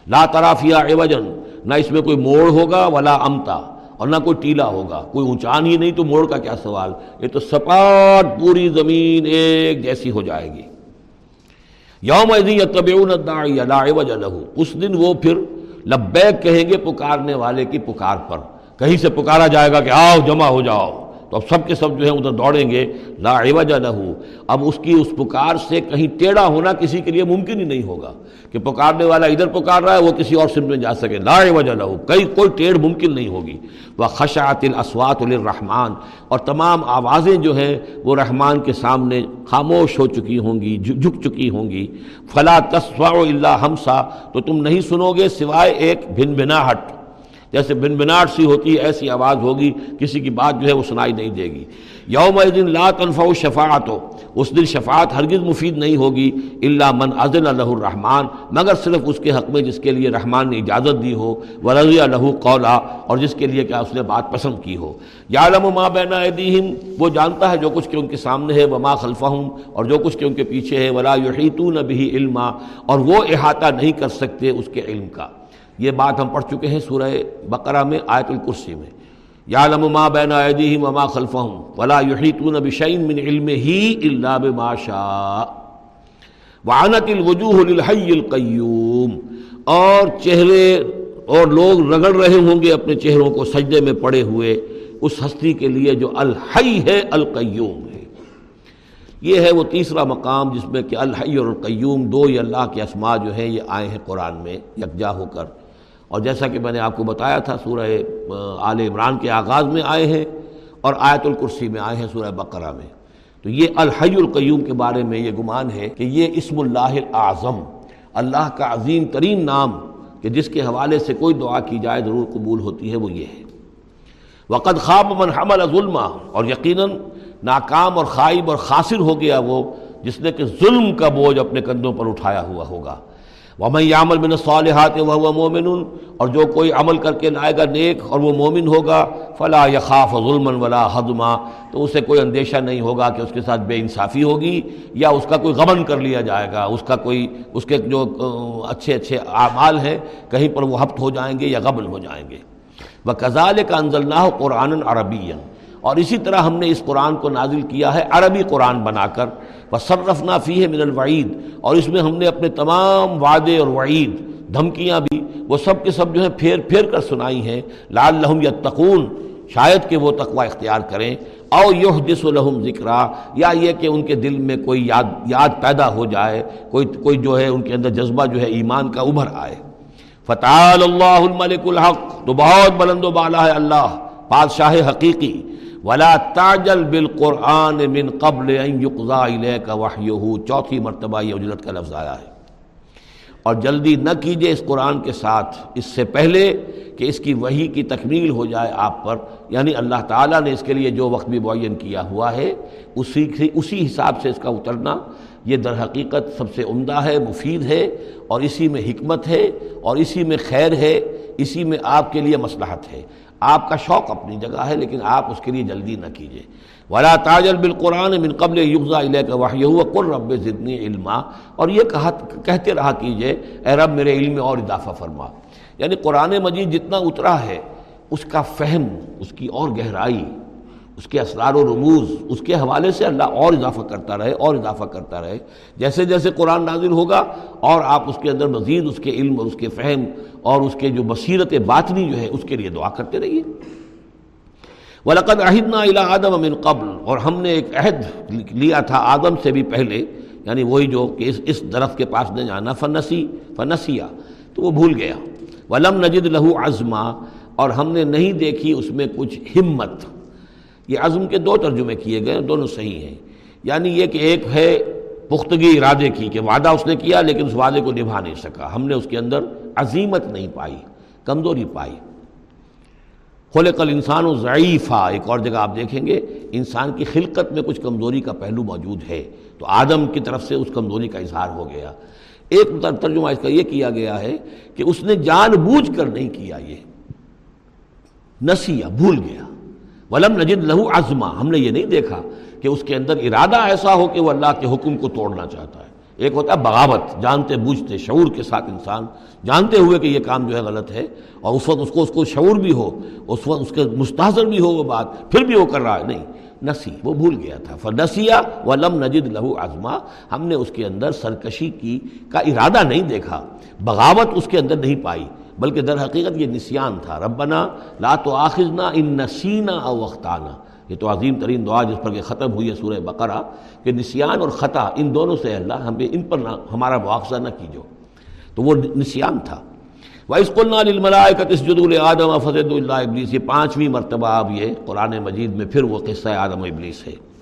لا طرافیہ ایوجن نہ اس میں کوئی موڑ ہوگا ولا امتا، اور نہ کوئی ٹیلا ہوگا، کوئی اونچان ہی نہیں تو موڑ کا کیا سوال؟ یہ تو سپاٹ پوری زمین ایک جیسی ہو جائے گی۔ یوم لہو۔ اس دن وہ پھر لبیک کہیں گے پکارنے والے کی پکار پر۔ کہیں سے پکارا جائے گا کہ آؤ جمع ہو جاؤ۔ تو اب سب کے سب جو ہیں ادھر دوڑیں گے، لا عوجہ لہو۔ اب اس کی اس پکار سے کہیں ٹیڑھا ہونا کسی کے لیے ممکن ہی نہیں ہوگا کہ پکارنے والا ادھر پکار رہا ہے، وہ کسی اور سمت میں جا سکے۔ لا عوجہ لہو۔ کئی، کوئی ٹیڑھ ممکن نہیں ہوگی۔ وہ خشاط الاسوات الرحمان اور تمام آوازیں جو ہیں، وہ رحمان کے سامنے خاموش ہو چکی ہوں گی، جھک چکی ہوں گی۔ فلا تصوا اللہ ہمسا تو تم نہیں سنو گے سوائے ایک بھن بھناہٹ۔ جیسے بن بناٹ سی ہوتی ہے، ایسی آواز ہوگی، کسی کی بات جو ہے وہ سنائی نہیں دے گی۔ یوم دن لا تنفع شفاعت ہو اس دن شفاعت ہرگز مفید نہیں ہوگی اللہ من عزل اللہ الرحمٰن، مگر صرف اس کے حق میں جس کے لیے رحمان نے اجازت دی ہو و رضی الہ قولا، اور جس کے لیے کیا اس نے بات پسند کی ہو۔ یا علم ما بین ایدیہم، وہ جانتا ہے جو کچھ کہ ان کے سامنے ہے، وما خلفہم، اور جو کچھ کہ ان کے پیچھے ہے، ولا یحیطون به علما، اور وہ احاطہ نہیں کر سکتے اس کے علم کا۔ یہ بات ہم پڑھ چکے ہیں سورہ بقرہ میں، آیت الکرسی میں۔ یا ما بین ایدیہم وما خلفہم ولا یحیطون بشیء من علمہ الا بما شاء۔ وعنت الوجوہ للحی القیوم۔ اور چہرے اور لوگ رگڑ رہے ہوں گے اپنے چہروں کو سجدے میں پڑے ہوئے اس ہستی کے لیے جو الحی ہے، القیوم ہے۔ یہ ہے وہ تیسرا مقام جس میں کہ الحی اور القیوم دو یہ اللہ کے اسماء جو ہیں، یہ آئے ہیں قرآن میں، یکجا ہو کر۔ اور جیسا کہ میں نے آپ کو بتایا تھا، سورہ آل عمران کے آغاز میں آئے ہیں اور آیت الکرسی میں آئے ہیں سورہ بقرہ میں۔ تو یہ الحی القیوم کے بارے میں یہ گمان ہے کہ یہ اسم اللہ اعظم اللہ کا عظیم ترین نام، کہ جس کے حوالے سے کوئی دعا کی جائے، ضرور قبول ہوتی ہے، وہ یہ ہے۔ وقت خواب من حمل ظلمہ اور یقیناً ناکام اور خائب اور خاصر ہو گیا وہ، جس نے کہ ظلم کا بوجھ اپنے کندھوں پر اٹھایا ہوا ہوگا۔ ومن يعمل من الصالحات وهو مؤمن اور جو کوئی عمل کر کے لائے گا نیک اور وہ مومن ہوگا، فلا يخاف ظلما ولا حضما تو اسے کوئی اندیشہ نہیں ہوگا کہ اس کے ساتھ بے انصافی ہوگی یا اس کا کوئی غبن کر لیا جائے گا، اس کا کوئی، اس کے جو اچھے اچھے اعمال ہیں، کہیں پر وہ ہفت ہو جائیں گے یا غبن ہو جائیں گے۔ وہ کزال کا انزل قرآن عربی اور اسی طرح ہم نے اس قرآن کو نازل کیا ہے، عربی قرآن بنا کر۔ صرف فی ہے من الوعید، اور اس میں ہم نے اپنے تمام وعدے اور وعید، دھمکیاں بھی، وہ سب کے سب جو ہیں پھیر پھیر کر سنائی ہیں لال لحم یا تقون شاید کہ وہ تقوی اختیار کریں، او یوہ جس الحم ذکرہ یا یہ کہ ان کے دل میں کوئی یاد یاد پیدا ہو جائے، کوئی کوئی جو ہے ان کے اندر جذبہ جو ہے ایمان کا ابھر آئے۔ فتح اللہ الملک الحق، تو بہت بلند و بالا ہے اللہ، بادشاہ حقیقی۔ ولا تاجل بالقرآن من قبل ان چوتھی مرتبہ یہ اجلت کا لفظ آیا ہے۔ اور جلدی نہ کیجیے اس قرآن کے ساتھ، اس سے پہلے کہ اس کی وحی کی تکمیل ہو جائے آپ پر۔ یعنی اللہ تعالیٰ نے اس کے لیے جو وقت بھی معین کیا ہوا ہے، اسی اسی حساب سے اس کا اترنا۔ یہ در حقیقت سب سے عمدہ ہے، مفید ہے، اور اسی میں حکمت ہے، اور اسی میں خیر ہے، اسی میں آپ کے لیے مصلحت ہے۔ آپ کا شوق اپنی جگہ ہے، لیکن آپ اس کے لیے جلدی نہ کیجیے ولا تاجر بالقرآن من قبل یغزا علیہ کا واحیہ ہوا قر رب ضدنی علما۔ اور یہ کہا، کہتے رہا کیجیے اے رب میرے علم اور اضافہ فرما۔ یعنی قرآن مجید جتنا اترا ہے، اس کا فہم، اس کی اور گہرائی اس کے اسرار و رموز، اس کے حوالے سے اللہ اور اضافہ کرتا رہے، اور اضافہ کرتا رہے۔ جیسے جیسے قرآن نازل ہوگا، اور آپ اس کے اندر مزید اس کے علم اور اس کے فہم اور اس کے جو بصیرت باطنی جو ہے، اس کے لیے دعا کرتے رہیے۔ ولاقد عہدنا الا آدم امن قبل، اور ہم نے ایک عہد لیا تھا آدم سے بھی پہلے یعنی وہی جو کہ اس اس درخت کے پاس نہ جانا، فنسی، فنسیا، تو وہ بھول گیا۔ ولم نجد لہو عزما، اور ہم نے نہیں دیکھی اس میں کچھ ہمت۔ یہ عزم کے دو ترجمے کیے گئے دونوں صحیح ہیں۔ یعنی یہ کہ ایک ہے پختگی ارادے کی کہ وعدہ اس نے کیا لیکن اس وعدے کو نبھا نہیں سکا۔ ہم نے اس کے اندر عظیمت نہیں پائی، کمزوری پائی۔ خلق الانسان و ضعیفہ ایک اور جگہ آپ دیکھیں گے، انسان کی خلقت میں کچھ کمزوری کا پہلو موجود ہے۔ تو آدم کی طرف سے اس کمزوری کا اظہار ہو گیا۔ ایک ترجمہ اس کا یہ کیا گیا ہے کہ اس نے جان بوجھ کر نہیں کیا یہ۔ نسیہ، بھول گیا۔ ولم نجد لہو عزما ہم نے یہ نہیں دیکھا کہ اس کے اندر ارادہ ایسا ہو کہ وہ اللہ کے حکم کو توڑنا چاہتا ہے۔ ایک ہوتا ہے بغاوت، جانتے بوجھتے شعور کے ساتھ انسان، جانتے ہوئے کہ یہ کام جو ہے غلط ہے اور اس وقت اس کو اس کو شعور بھی ہو، اس وقت اس کے مستحضر بھی ہو وہ بات، پھر بھی وہ کر رہا ہے۔ نہیں، نسی، وہ بھول گیا تھا۔ فنسیا و لم نجد لہو آزما ہم نے اس کے اندر سرکشی کی، کا ارادہ نہیں دیکھا۔ بغاوت اس کے اندر نہیں پائی۔ بلکہ در حقیقت یہ نسیان تھا، ربنا لا تو آخذنا ان نسینہ او وختانہ یہ تو عظیم ترین دعا جس پر کہ ختم ہوئی ہے سورہ بقرہ، کہ نسیان اور خطا ان دونوں سے اللہ ہمیں ان پر نہ، ہمارا مواخذہ نہ کیجو تو وہ نسیان تھا۔ وَإِسْ قُلْنَا لِلْمَلَائِكَةِ اسْجُدُوا لِآدَمَ فَسَجَدُوا إِلَّا ابلیس یہ پانچویں مرتبہ اب یہ قرآن مجید میں پھر وہ قصہ آدم و ابلیس ہے۔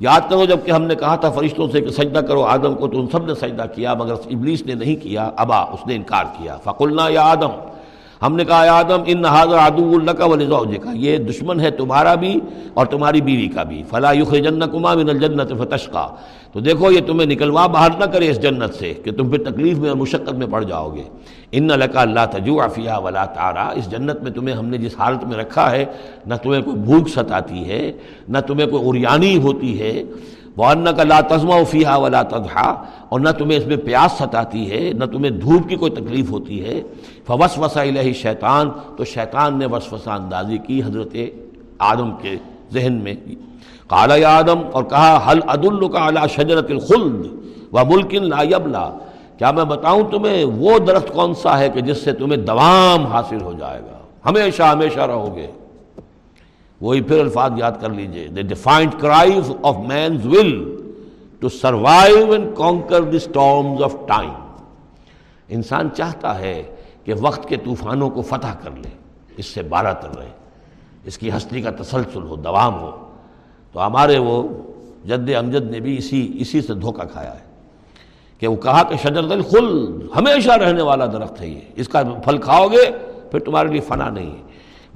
یاد کرو جبکہ ہم نے کہا تھا فرشتوں سے کہ سجدہ کرو آدم کو تو ان سب نے سجدہ کیا مگر ابلیس نے نہیں کیا، ابا، اس نے انکار کیا۔ فقلنا یا آدم، ہم نے کہا یا آدم، ان حاضر عدو اللہ کا کا یہ دشمن ہے تمہارا بھی اور تمہاری بیوی کا بھی۔ فلاں جن کما من الجنت فتش کا تو دیکھو یہ تمہیں نکلوا باہر نہ کرے اس جنت سے کہ تم پھر تکلیف میں اور مشقت میں پڑ جاؤ گے۔ ان لکا اللہ تجو عفیہ ولا تارا اس جنت میں تمہیں ہم نے جس حالت میں رکھا ہے، نہ تمہیں کوئی بھوک ستاتی ہے، نہ تمہیں کوئی اریانی ہوتی ہے۔ ورنہ کا لا تزما فیحہ ولا تضحا اور نہ تمہیں اس میں پیاس ستاتی ہے، نہ تمہیں دھوپ کی کوئی تکلیف ہوتی ہے۔ فوس وسا الہی شیطان تو شیطان نے وسوسہ اندازی کی حضرت آدم کے ذہن میں۔ کالا آدم اور کہا حل عد القاع شجرت الخلد و ملکن لا یبلا کیا میں بتاؤں تمہیں، وہ درخت کون سا ہے کہ جس سے تمہیں دوام حاصل ہو جائے گا؟ ہمیشہ ہمیشہ رہو گے۔ وہی پھر الفاظ یاد کر لیجیے۔ The defiant cries of man's will to survive and conquer the storms of time انسان چاہتا ہے کہ وقت کے طوفانوں کو فتح کر لے، اس سے بارہ تر رہے۔ اس کی ہستی کا تسلسل ہو، دوام ہو۔ تو ہمارے وہ جد امجد نے بھی اسی اسی سے دھوکہ کھایا ہے کہ وہ کہا کہ شجر دل خل ہمیشہ رہنے والا درخت ہے یہ۔ اس کا پھل کھاؤ گے، پھر تمہارے لیے فنا نہیں ہے۔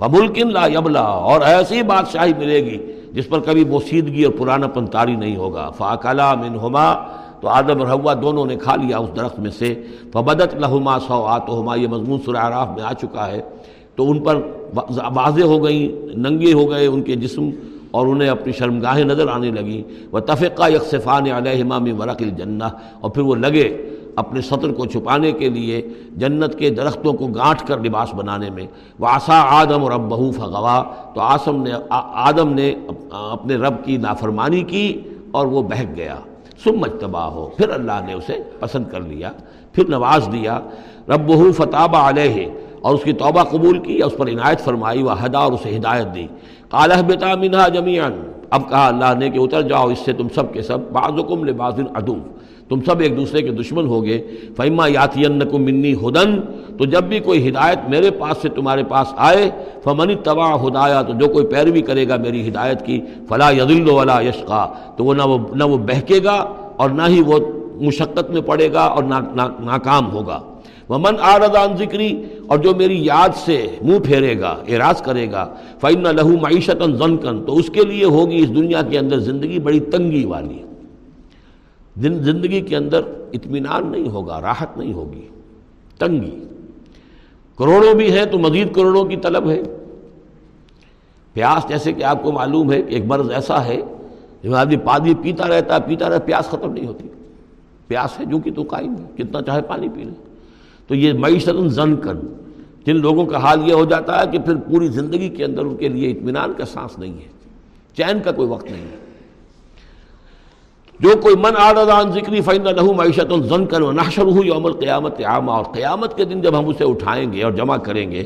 وملکن لا یبلا اور ایسی بادشاہی ملے گی جس پر کبھی بوسیدگی اور پرانا پن تاری نہیں ہوگا۔ فاقلا من ہما تو آدم اور ہوا دونوں نے کھا لیا اس درخت میں سے۔ فبدت لہما سو آت ہما یہ مضمون سر عراف میں آ چکا ہے۔ تو ان پر واضح ہو گئیں، ننگے ہو گئے ان کے جسم۔ اور انہیں اپنی شرمگاہیں نظر آنے لگیں۔ وہ تفقہ یکسفان علیہ امام ورق الجنہ اور پھر وہ لگے اپنے سطر کو چھپانے کے لیے جنت کے درختوں کو گانٹھ کر لباس بنانے میں۔ وہ آسا آدم اور اب فغوا تو آسم نے آدم نے اپنے رب کی نافرمانی کی اور وہ بہک گیا۔ سم تباہ ہو پھر اللہ نے اسے پسند کر لیا، پھر نواز دیا۔ رب بہو فتح علیہ اور اس کی توبہ قبول کی، اس پر عنایت فرمائی وہ ہدا اور اسے ہدایت دی۔ کالہ بتا منہا جمیان اب کہا اللہ نے کہ اتر جاؤ، اس سے تم سب کے سب بعض حکم لباس ادو تم سب ایک دوسرے کے دشمن ہوگے۔ فیما یاتی منی ہدن تو جب بھی کوئی ہدایت میرے پاس سے تمہارے پاس آئے فمنی تباہ ہدایا، تو جو کوئی پیروی کرے گا میری ہدایت کی فلاں یدل ولا یشقا تو وہ نہ وہ نہ وہ بہکے گا اور نہ ہی وہ مشقت میں پڑے گا اور ناکام ہوگا۔ وہ من آردان ذکری، اور جو میری یاد سے منہ پھیرے گا، اعراض کرے گا فعن لہو معیشت زنکن تو اس کے لیے ہوگی اس دنیا کے اندر زندگی بڑی تنگی والی۔ زندگی کے اندر اطمینان نہیں ہوگا، راحت نہیں ہوگی، تنگی۔ کروڑوں بھی ہیں تو مزید کروڑوں کی طلب ہے۔ پیاس جیسے کہ آپ کو معلوم ہے کہ ایک مرض ایسا ہے جب آدمی پانی پیتا رہتا ہے، پیتا رہتا پیاس ختم نہیں ہوتی۔ پیاس ہے جو کہ تو قائم ہے کتنا چاہے پانی پی لے۔ تو یہ معیشت زن کر جن لوگوں کا حال یہ ہو جاتا ہے کہ پھر پوری زندگی کے اندر ان کے لیے اطمینان کا سانس نہیں ہے، چین کا کوئی وقت نہیں ہے۔ جو کوئی من آردان ذکری فائن لہو معیشت الزن کر نحشر ہو یوم القیامت عامہ اور قیامت کے دن جب ہم اسے اٹھائیں گے اور جمع کریں گے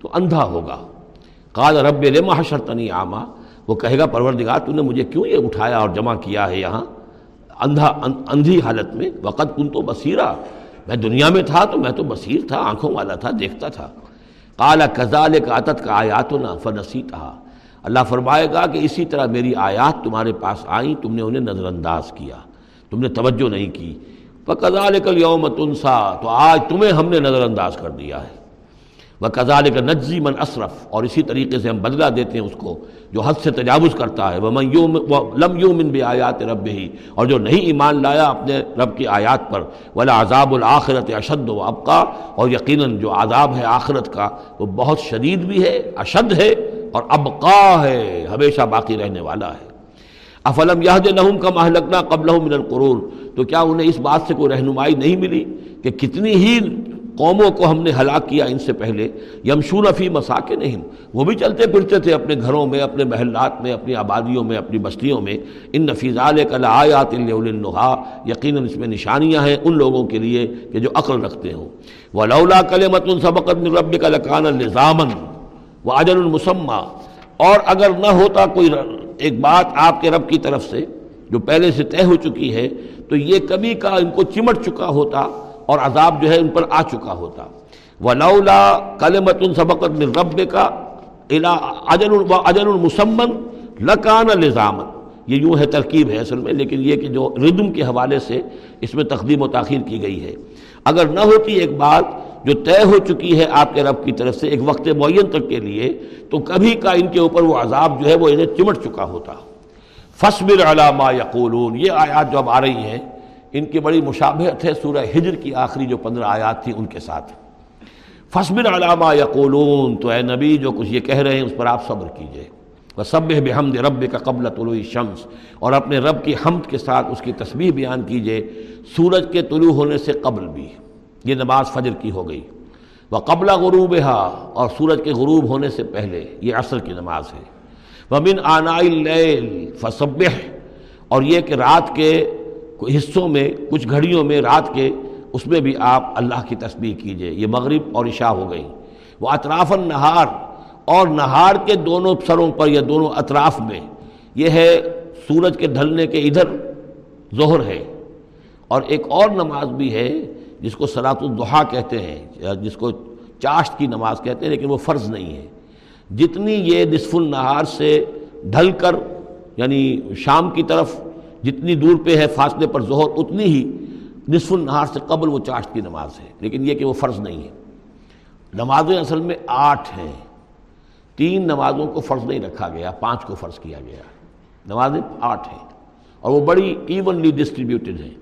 تو اندھا ہوگا۔ قال رب لما حشرتنی عامہ وہ کہے گا، پروردگار، تو نے مجھے کیوں یہ اٹھایا اور جمع کیا ہے یہاں؟ اندھا، اندھی حالت میں وقت کن تو بصیرہ میں دنیا میں تھا تو میں تو بصیر تھا، آنکھوں والا تھا، دیکھتا تھا۔ کالا کزال کا عطت کا آیات نہ فنسی تھا اللہ فرمائے گا کہ اسی طرح میری آیات تمہارے پاس آئیں، تم نے انہیں نظر انداز کیا، تم نے توجہ نہیں کی۔ کزال کل یوم تنسا، تو آج تمہیں ہم نے نظر انداز کر دیا ہے۔ وہ کزال کا نجزی من اصرف اور اسی طریقے سے ہم بدلہ دیتے ہیں اس کو، جو حد سے تجاوز کرتا ہے۔ وہ میوم لم یومن بے آیات رب ہی اور جو نہیں ایمان لایا اپنے رب کی آیات پر۔ ولا عذاب الآخرت اشد و ابقا اور یقیناً جو عذاب ہے آخرت کا، وہ بہت شدید بھی ہے، اشد ہے، اور ابقا ہے، ہمیشہ باقی رہنے والا ہے۔ افلم یہ لہم کا محلکنا قبل من القرون، تو کیا انہیں اس بات سے کوئی رہنمائی نہیں ملی کہ کتنی ہی قوموں کو ہم نے ہلاک کیا ان سے پہلے، یمشون فی مساک نہیں وہ بھی چلتے پھرتے تھے اپنے گھروں میں، اپنے محلات میں، اپنی آبادیوں میں، اپنی بستیوں میں۔ ان نفیز کل آیات النحا یقیناً اس میں نشانیاں ہیں ان لوگوں کے لیے کہ جو عقل رکھتے ہوں۔ وہ لولا کل مت السبقت رب کا لکان الزامن وہ اجل المسمہ اور اگر نہ ہوتا کوئی ایک بات آپ کے رب کی طرف سے جو پہلے سے طے ہو چکی ہے، تو یہ کبھی کا ان کو چمٹ چکا ہوتا۔ اور عذاب جو ہے ان پر آ چکا ہوتا۔ ولولا کلمت سبقت من رب کا اجل اجل المسمن لکان الزامن یہ یوں ہے ترکیب ہے اصل میں، لیکن یہ کہ جو ردم کے حوالے سے اس میں تقدیم و تاخیر کی گئی ہے۔ اگر نہ ہوتی ایک بات جو طے ہو چکی ہے آپ کے رب کی طرف سے ایک وقت معین تک کے لیے، تو کبھی کا ان کے اوپر وہ عذاب جو ہے وہ انہیں چمٹ چکا ہوتا۔ فصبر علامہ یقولون یہ آیات جو اب آ رہی ہیں ان کی بڑی مشابہت ہے سورہ ہجر کی آخری جو پندرہ آیات تھی ان کے ساتھ۔ فصبر علامہ یقولون، تو اے نبی جو کچھ یہ کہہ رہے ہیں اس پر آپ صبر کیجیے۔ وہ سب بحمد رب کا قبل طلوع شمس اور اپنے رب کی حمد کے ساتھ اس کی تسبیح بیان کیجیے۔ سورج کے طلوع ہونے سے قبل بھی یہ نماز فجر کی ہو گئی۔ وہ قبلہ غروب اور سورج کے غروب ہونے سے پہلے یہ عصر کی نماز ہے۔ وہ بن آنائی فصبح اور یہ کہ رات کے حصوں میں، کچھ گھڑیوں میں، رات کے، اس میں بھی آپ اللہ کی تسبیح کیجیے۔ یہ مغرب اور عشاء ہو گئی۔ وہ اطراف النہار اور نہار کے دونوں سروں پر یا دونوں اطراف میں، یہ ہے سورج کے ڈھلنے کے ادھر ظہر ہے۔ اور ایک اور نماز بھی ہے، جس کو سلاۃ الدحا کہتے ہیں جس کو چاشت کی نماز کہتے ہیں، لیکن وہ فرض نہیں ہے۔ جتنی یہ نصف النہار سے ڈھل کر یعنی شام کی طرف جتنی دور پہ ہے فاصلے پر ظہر، اتنی ہی نصف النہار سے قبل وہ چاشت کی نماز ہے۔ لیکن یہ کہ وہ فرض نہیں ہے۔ نمازیں اصل میں آٹھ ہیں۔ تین نمازوں کو فرض نہیں رکھا گیا، پانچ کو فرض کیا گیا۔ نمازیں آٹھ ہیں۔ اور وہ بڑی ایونلی ڈسٹریبیوٹڈ ہیں۔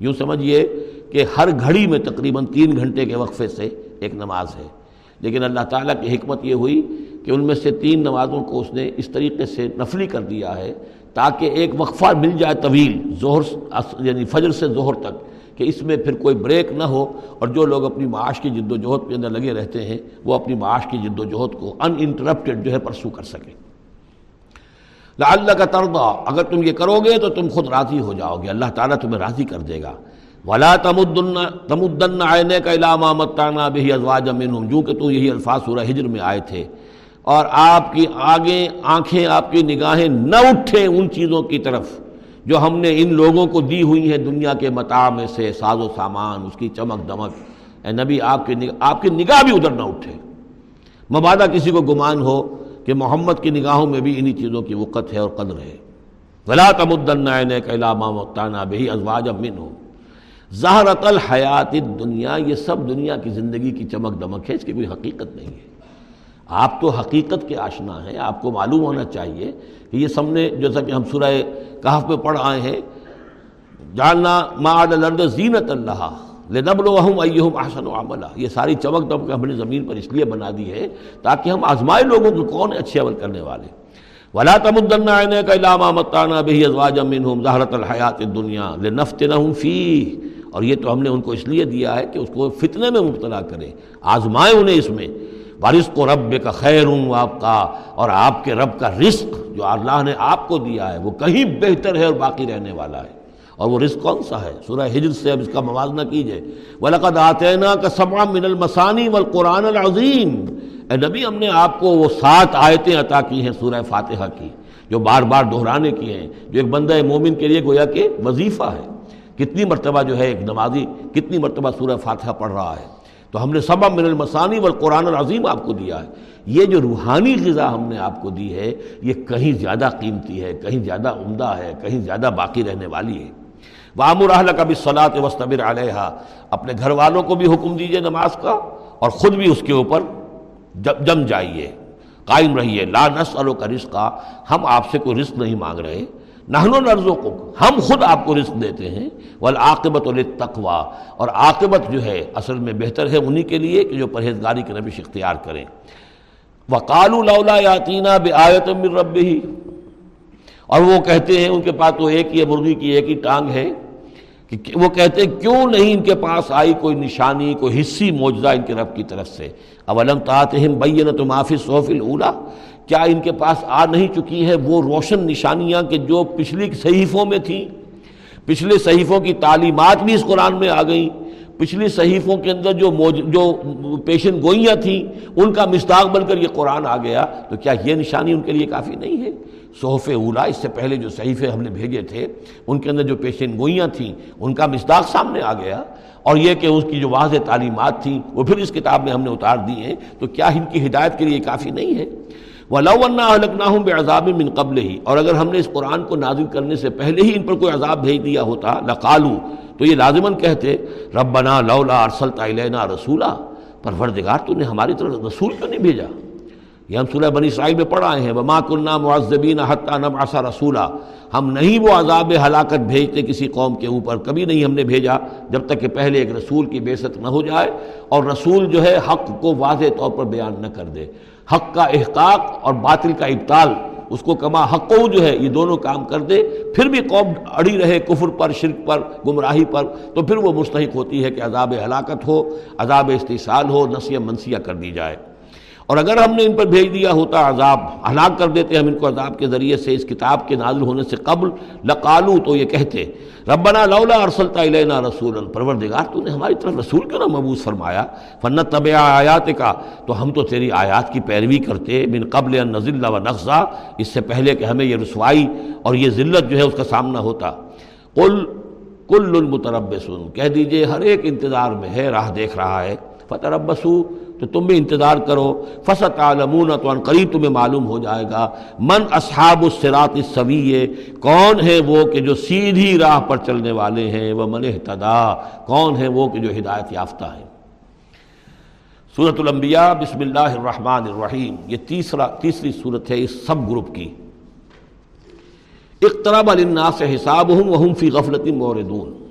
یوں سمجھیے کہ ہر گھڑی میں تقریباً تین گھنٹے کے وقفے سے ایک نماز ہے۔ لیکن اللہ تعالیٰ کی حکمت یہ ہوئی کہ ان میں سے تین نمازوں کو اس نے اس طریقے سے نفلی کر دیا ہے تاکہ ایک وقفہ مل جائے طویل، ظہر یعنی فجر سے ظہر تک، کہ اس میں پھر کوئی بریک نہ ہو، اور جو لوگ اپنی معاش کی جد و جہد کے اندر لگے رہتے ہیں، وہ اپنی معاش کی جد و جہد کو ان انٹرپٹیڈ جو ہے پرسو کر سکیں۔ اللہ کا تردا اگر تم یہ کرو گے تو تم خود راضی ہو جاؤ گے، اللہ تعالیٰ تمہیں راضی کر دے گا۔ ولا تمدن تمدن آئنے کا علامہ متانہ بہی ازواج امن جو کہ تو یہی الفاظ سورہ ہجر میں آئے تھے۔ اور آپ کی آگے آنکھیں، آپ کی نگاہیں نہ اٹھیں ان چیزوں کی طرف جو ہم نے ان لوگوں کو دی ہوئی ہیں دنیا کے متاع میں سے، ساز و سامان، اس کی چمک دمک۔ اے نبی، آپ کی نگاہ، آپ کی نگاہ بھی ادھر نہ اٹھے۔ مبادہ کسی کو گمان ہو کہ محمد کی نگاہوں میں بھی انہی چیزوں کی وقت ہے اور قدر ہے۔ غلا تمدن علامہ متانہ بہی ازواج امن ہو زہرت الحیات دنیا یہ سب دنیا کی زندگی کی چمک دمک ہے، اس کی کوئی حقیقت نہیں ہے۔ آپ تو حقیقت کے آشنا ہیں، آپ کو معلوم ہونا چاہیے کہ یہ سب نے جیسا کہ ہم سورہ کہف میں پڑھ آئے ہیں جاننا ماد الرد زینت اللہ نبل وحم ایہم احسن و عملہ یہ ساری چمک دم ہم نے زمین پر اس لیے بنا دی ہے تاکہ ہم آزمائے لوگوں کو کون اچھے عمل کرنے والے۔ ولا تمدن عینے کا علامہ متانا بہی ازواج منہم زہرت الحیات الدنیا لنفتنہم فی اور یہ تو ہم نے ان کو اس لیے دیا ہے کہ اس کو فتنے میں مبتلا کرے آزمائے انہیں اس میں۔ وارث کو رب کا خیر ہوں آپ کا اور آپ کے رب کا رزق جو اللہ نے آپ کو دیا ہے، وہ کہیں بہتر ہے اور باقی رہنے والا ہے۔ اور وہ رزق کون سا ہے؟ سورہ ہجر سے اب اس کا موازنہ کیجیے۔ وَلَقَدْ آتَيْنَا كَ مِنَ الْمَسَانِي وَالْقُرْآنَ الْعَظِيمِ۔ اے نبی، ہم نے آپ کو وہ سات آیتیں عطا کی ہیں سورہ فاتحہ کی، جو بار بار دہرانے کی ہیں۔ جو ایک بندہ مومن کے لیے گویا کہ وظیفہ ہے۔ کتنی مرتبہ جو ہے ایک نمازی، کتنی مرتبہ سورہ فاتحہ پڑھ رہا ہے۔ تو ہم نے سبا من المسانی والقرآن العظیم آپ کو دیا ہے۔ یہ جو روحانی غذا ہم نے آپ کو دی ہے، یہ کہیں زیادہ قیمتی ہے، کہیں زیادہ عمدہ ہے، کہیں زیادہ باقی رہنے والی ہے۔ وامر اہل کا بھی صلاح وسطبر علیہ اپنے گھر والوں کو بھی حکم دیجیے نماز کا اور خود بھی اس کے اوپر جم جائیے۔ قائم رہیے۔ لا نسلو کا رزقہ ہم آپ سے کوئی رزق نہیں مانگ رہے۔ نہنو نرزوں کو ہم خود آپ کو رزق دیتے ہیں، والعاقبت للتقوی، اور عاقبت جو ہے، اصل میں بہتر ہے انہی کے لیے کہ جو پرہیزگاری کے نبیش اختیار کریں۔ وقالوا لولا یاتینا بآیت من ربہ، اور وہ کہتے ہیں، ان کے پاس تو ایک ہی مرغی کی ایک ہی ٹانگ ہے، کہ وہ کہتے ہیں، کیوں نہیں ان کے پاس آئی کوئی نشانی، کوئی حصی موجزہ ان کے رب کی طرف سے؟ اولم تعتہم بینت ما فی الصحف الاولی؟ کیا ان کے پاس آ نہیں چکی ہے وہ روشن نشانیاں کہ جو پچھلی صحیفوں میں تھیں؟ پچھلے صحیفوں کی تعلیمات بھی اس قرآن میں آ گئیں۔ پچھلی صحیفوں کے اندر جو موج، جو پیشن گوئیاں تھیں، ان کا مستاق بن کر یہ قرآن آ گیا۔ تو کیا یہ نشانی ان کے لیے کافی نہیں ہے؟ صحف اولا اس سے پہلے جو صحیفے ہم نے بھیجے تھے، ان کے اندر جو پیشن گوئیاں تھیں، ان کا مستاق سامنے آ گیا۔ اور یہ کہ اس کی جو واضح تعلیمات تھیں، وہ پھر اس کتاب میں ہم نے اتار دی ہیں۔ تو کیا ان کی ہدایت کے لیے کافی نہیں ہے؟ وہ لو الکنا بے عذاب من قبل ہی اور اگر ہم نے اس قرآن کو نازل کرنے سے پہلے ہی ان پر کوئی عذاب بھیج دیا ہوتا لقالو تو یہ لازماً کہتے، ربنا لولا ارسلت الینا رسولہ پروردگار، تو نے ہماری طرف رسول کیوں نہیں بھیجا؟ یہ ہم سورہ بنی اسرائیل میں پڑھ آئے ہیں، وما کلنا معذبین حتیٰ نبعث رسولہ ہم نہیں وہ عذاب ہلاکت بھیجتے کسی قوم کے اوپر، کبھی نہیں ہم نے بھیجا جب تک کہ پہلے ایک رسول کی بےست نہ ہو جائے اور رسول جو ہے حق کو واضح طور پر بیان نہ کر دے۔ حق کا احقاق اور باطل کا ابتال اس کو کما حق جو ہے، یہ دونوں کام کر دے۔ پھر بھی قوم اڑی رہے، کفر پر، شرک پر، گمراہی پر، تو پھر وہ مستحق ہوتی ہے کہ عذاب ہلاکت ہو، عذاب استحصال ہو نسیہ منسیہ کر دی جائے۔ اور اگر ہم نے ان پر بھیج دیا ہوتا عذاب، ہلاک کر دیتے، ہم ان کو عذاب کے ذریعے سے اس کتاب کے نازل ہونے سے قبل لقالو تو یہ کہتے، ربنا لولا ارسلتا الینا رسول پروردگار تو نے ہماری طرف رسول کیوں نہ مبوس فرمایا؟ فنت طب آیات کا تو ہم تو تیری آیات کی پیروی کرتے، من قبل نزل و نقضہ اس سے پہلے کہ ہمیں یہ رسوائی اور یہ ذلت جو ہے اس کا سامنا ہوتا۔ قل، کل المتربسن کہہ دیجیے، ہر ایک انتظار میں ہے، راہ دیکھ رہا ہے۔ فتربسو تو تم بھی انتظار کرو۔ فصت عالمون تو ان قریب تمہیں معلوم ہو جائے گا۔ من اصحاب السرات السویے کون ہے وہ کہ جو سیدھی راہ پر چلنے والے ہیں؟ وہ من احتدا کون ہے وہ کہ جو ہدایت یافتہ ہیں صورت الانبیاء، بسم اللہ الرحمن الرحیم۔ یہ تیسرا، تیسری صورت ہے اس سب گروپ کی۔ اقترب للناس حسابهم وهم فی غفلت موردون۔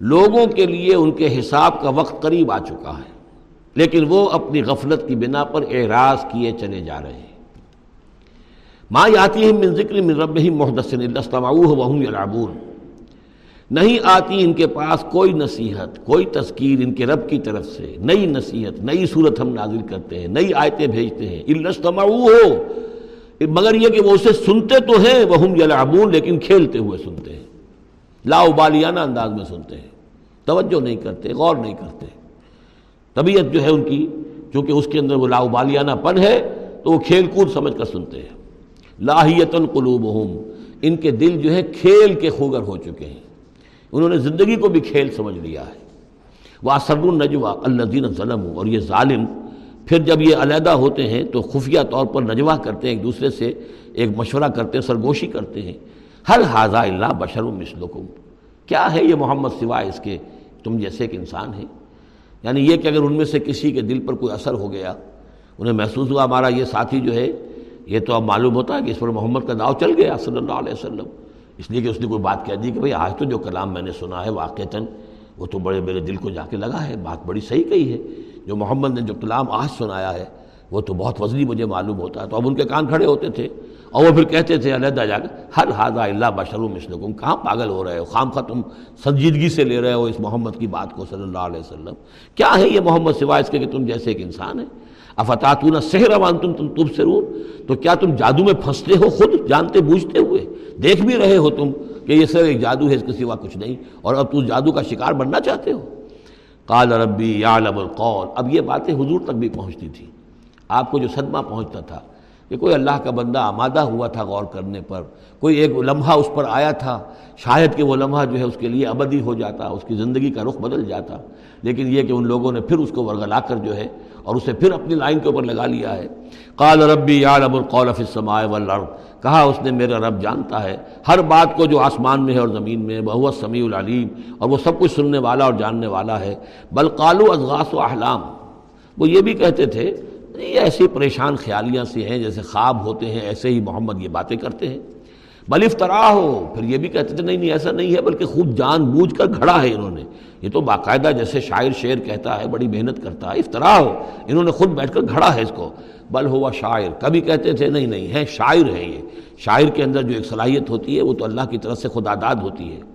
لوگوں کے لیے ان کے حساب کا وقت قریب آ چکا ہے۔ لیکن وہ اپنی غفلت کی بنا پر اعراض کیے چلے جا رہے ہیں۔ ماں آتی ہے من ذکر من رب محدث وہم یلعبون۔ نہیں آتی ان کے پاس کوئی نصیحت، کوئی تذکیر ان کے رب کی طرف سے، نئی نصیحت، نئی صورت ہم نازل کرتے ہیں، نئی آیتیں بھیجتے ہیں۔ الستمعو ہو مگر یہ کہ وہ اسے سنتے تو ہیں وہ یلعبون، لیکن کھیلتے ہوئے سنتے ہیں۔ لا ابالیانہ انداز میں سنتے ہیں۔ توجہ نہیں کرتے، غور نہیں کرتے۔ طبیعت جو ہے ان کی، چونکہ اس کے اندر وہ لاؤبالیانہ پن ہے، تو وہ کھیل کود سمجھ کر سنتے ہیں۔ لاہیت قلوبہم، ان کے دل جو ہے کھیل کے خوگر ہو چکے ہیں۔ انہوں نے زندگی کو بھی کھیل سمجھ لیا ہے۔ وہ اثر النجوا اللہ ظلم اور یہ ظالم پھر جب یہ علیحدہ ہوتے ہیں، تو خفیہ طور پر نجوا کرتے ہیں، ایک دوسرے سے ایک مشورہ کرتے ہیں، سرگوشی کرتے ہیں۔ ہر حاضہ اللہ بشر مثلکم۔ کیا ہے یہ محمد سوائے اس کے؟ تم جیسے ایک انسان ہیں۔ یعنی یہ کہ اگر ان میں سے کسی کے دل پر کوئی اثر ہو گیا، انہیں محسوس ہوا ہمارا یہ ساتھی جو ہے، یہ تو اب معلوم ہوتا ہے کہ اس پر محمد کا داؤ چل گیا صلی اللہ علیہ وسلم۔ اس لیے کہ اس نے کوئی بات کہہ دی کہ بھئی آج تو جو کلام میں نے سنا ہے واقعتاً، وہ تو بڑے میرے دل کو جا کے لگا ہے، بات بڑی صحیح کہی ہے۔ جو محمد نے جو کلام آج سنایا ہے، وہ تو بہت وزنی مجھے معلوم ہوتا ہے۔ تو اب ان کے کان کھڑے ہوتے تھے۔ اور وہ پھر کہتے تھے، علیحدہ جا کے، ہر حاضہ اللہ بشر مسلکم کہاں پاگل ہو رہے ہو؟ خام خواہ تم سنجیدگی سے لے رہے ہو اس محمد کی بات کو صلی اللہ علیہ وسلم؟ کیا ہے یہ محمد سوائے اس کے کہ تم جیسے ایک انسان ہے افتاتون سحر امان تم تم تب سے تو کیا تم جادو میں پھنستے ہو خود؟ جانتے بوجھتے ہوئے؟ دیکھ بھی رہے ہو تم کہ یہ صرف ایک جادو ہے، اس کے سوا کچھ نہیں۔ اور اب تم جادو کا شکار بننا چاہتے ہو؟ قال ربی یعلم القول۔ اب یہ باتیں حضور تک بھی پہنچتی تھی آپ کو جو صدمہ پہنچتا تھا کہ کوئی اللہ کا بندہ آمادہ ہوا تھا غور کرنے پر، کوئی ایک لمحہ اس پر آیا تھا، شاید کہ وہ لمحہ جو ہے اس کے لیے ابدی ہو جاتا، اس کی زندگی کا رخ بدل جاتا۔ لیکن یہ کہ ان لوگوں نے پھر اس کو ورگلا کر جو ہے اور اسے پھر اپنی لائن کے اوپر لگا لیا ہے۔ قال ربی یعلم القول فی السماء والارض۔ کہا اس نے، میرا رب جانتا ہے۔ ہر بات کو جو آسمان میں ہے اور زمین میں بہو سمیع العلیم۔ اور وہ سب کچھ سننے والا اور جاننے والا ہے۔ بل قالو ازغاس و احلام۔ وہ یہ بھی کہتے تھے یہ ایسی پریشان خیالیاں سے ہیں جیسے خواب ہوتے ہیں، ایسے ہی محمد یہ باتیں کرتے ہیں۔ بل افطرا ہو، پھر یہ بھی کہتے تھے، نہیں نہیں، ایسا نہیں ہے، بلکہ خوب جان بوجھ کر گھڑا ہے انہوں نے۔ یہ تو باقاعدہ جیسے شاعر شعر کہتا ہے، بڑی محنت کرتا ہے۔ افطرا ہو، انہوں نے خود بیٹھ کر گھڑا ہے اس کو۔ بل ہوا شاعر، کبھی کہتے تھے، نہیں نہیں ہے شاعر ہے یہ۔ شاعر کے اندر جو ایک صلاحیت ہوتی ہے، وہ تو اللہ کی طرف سے خدا داد ہوتی ہے۔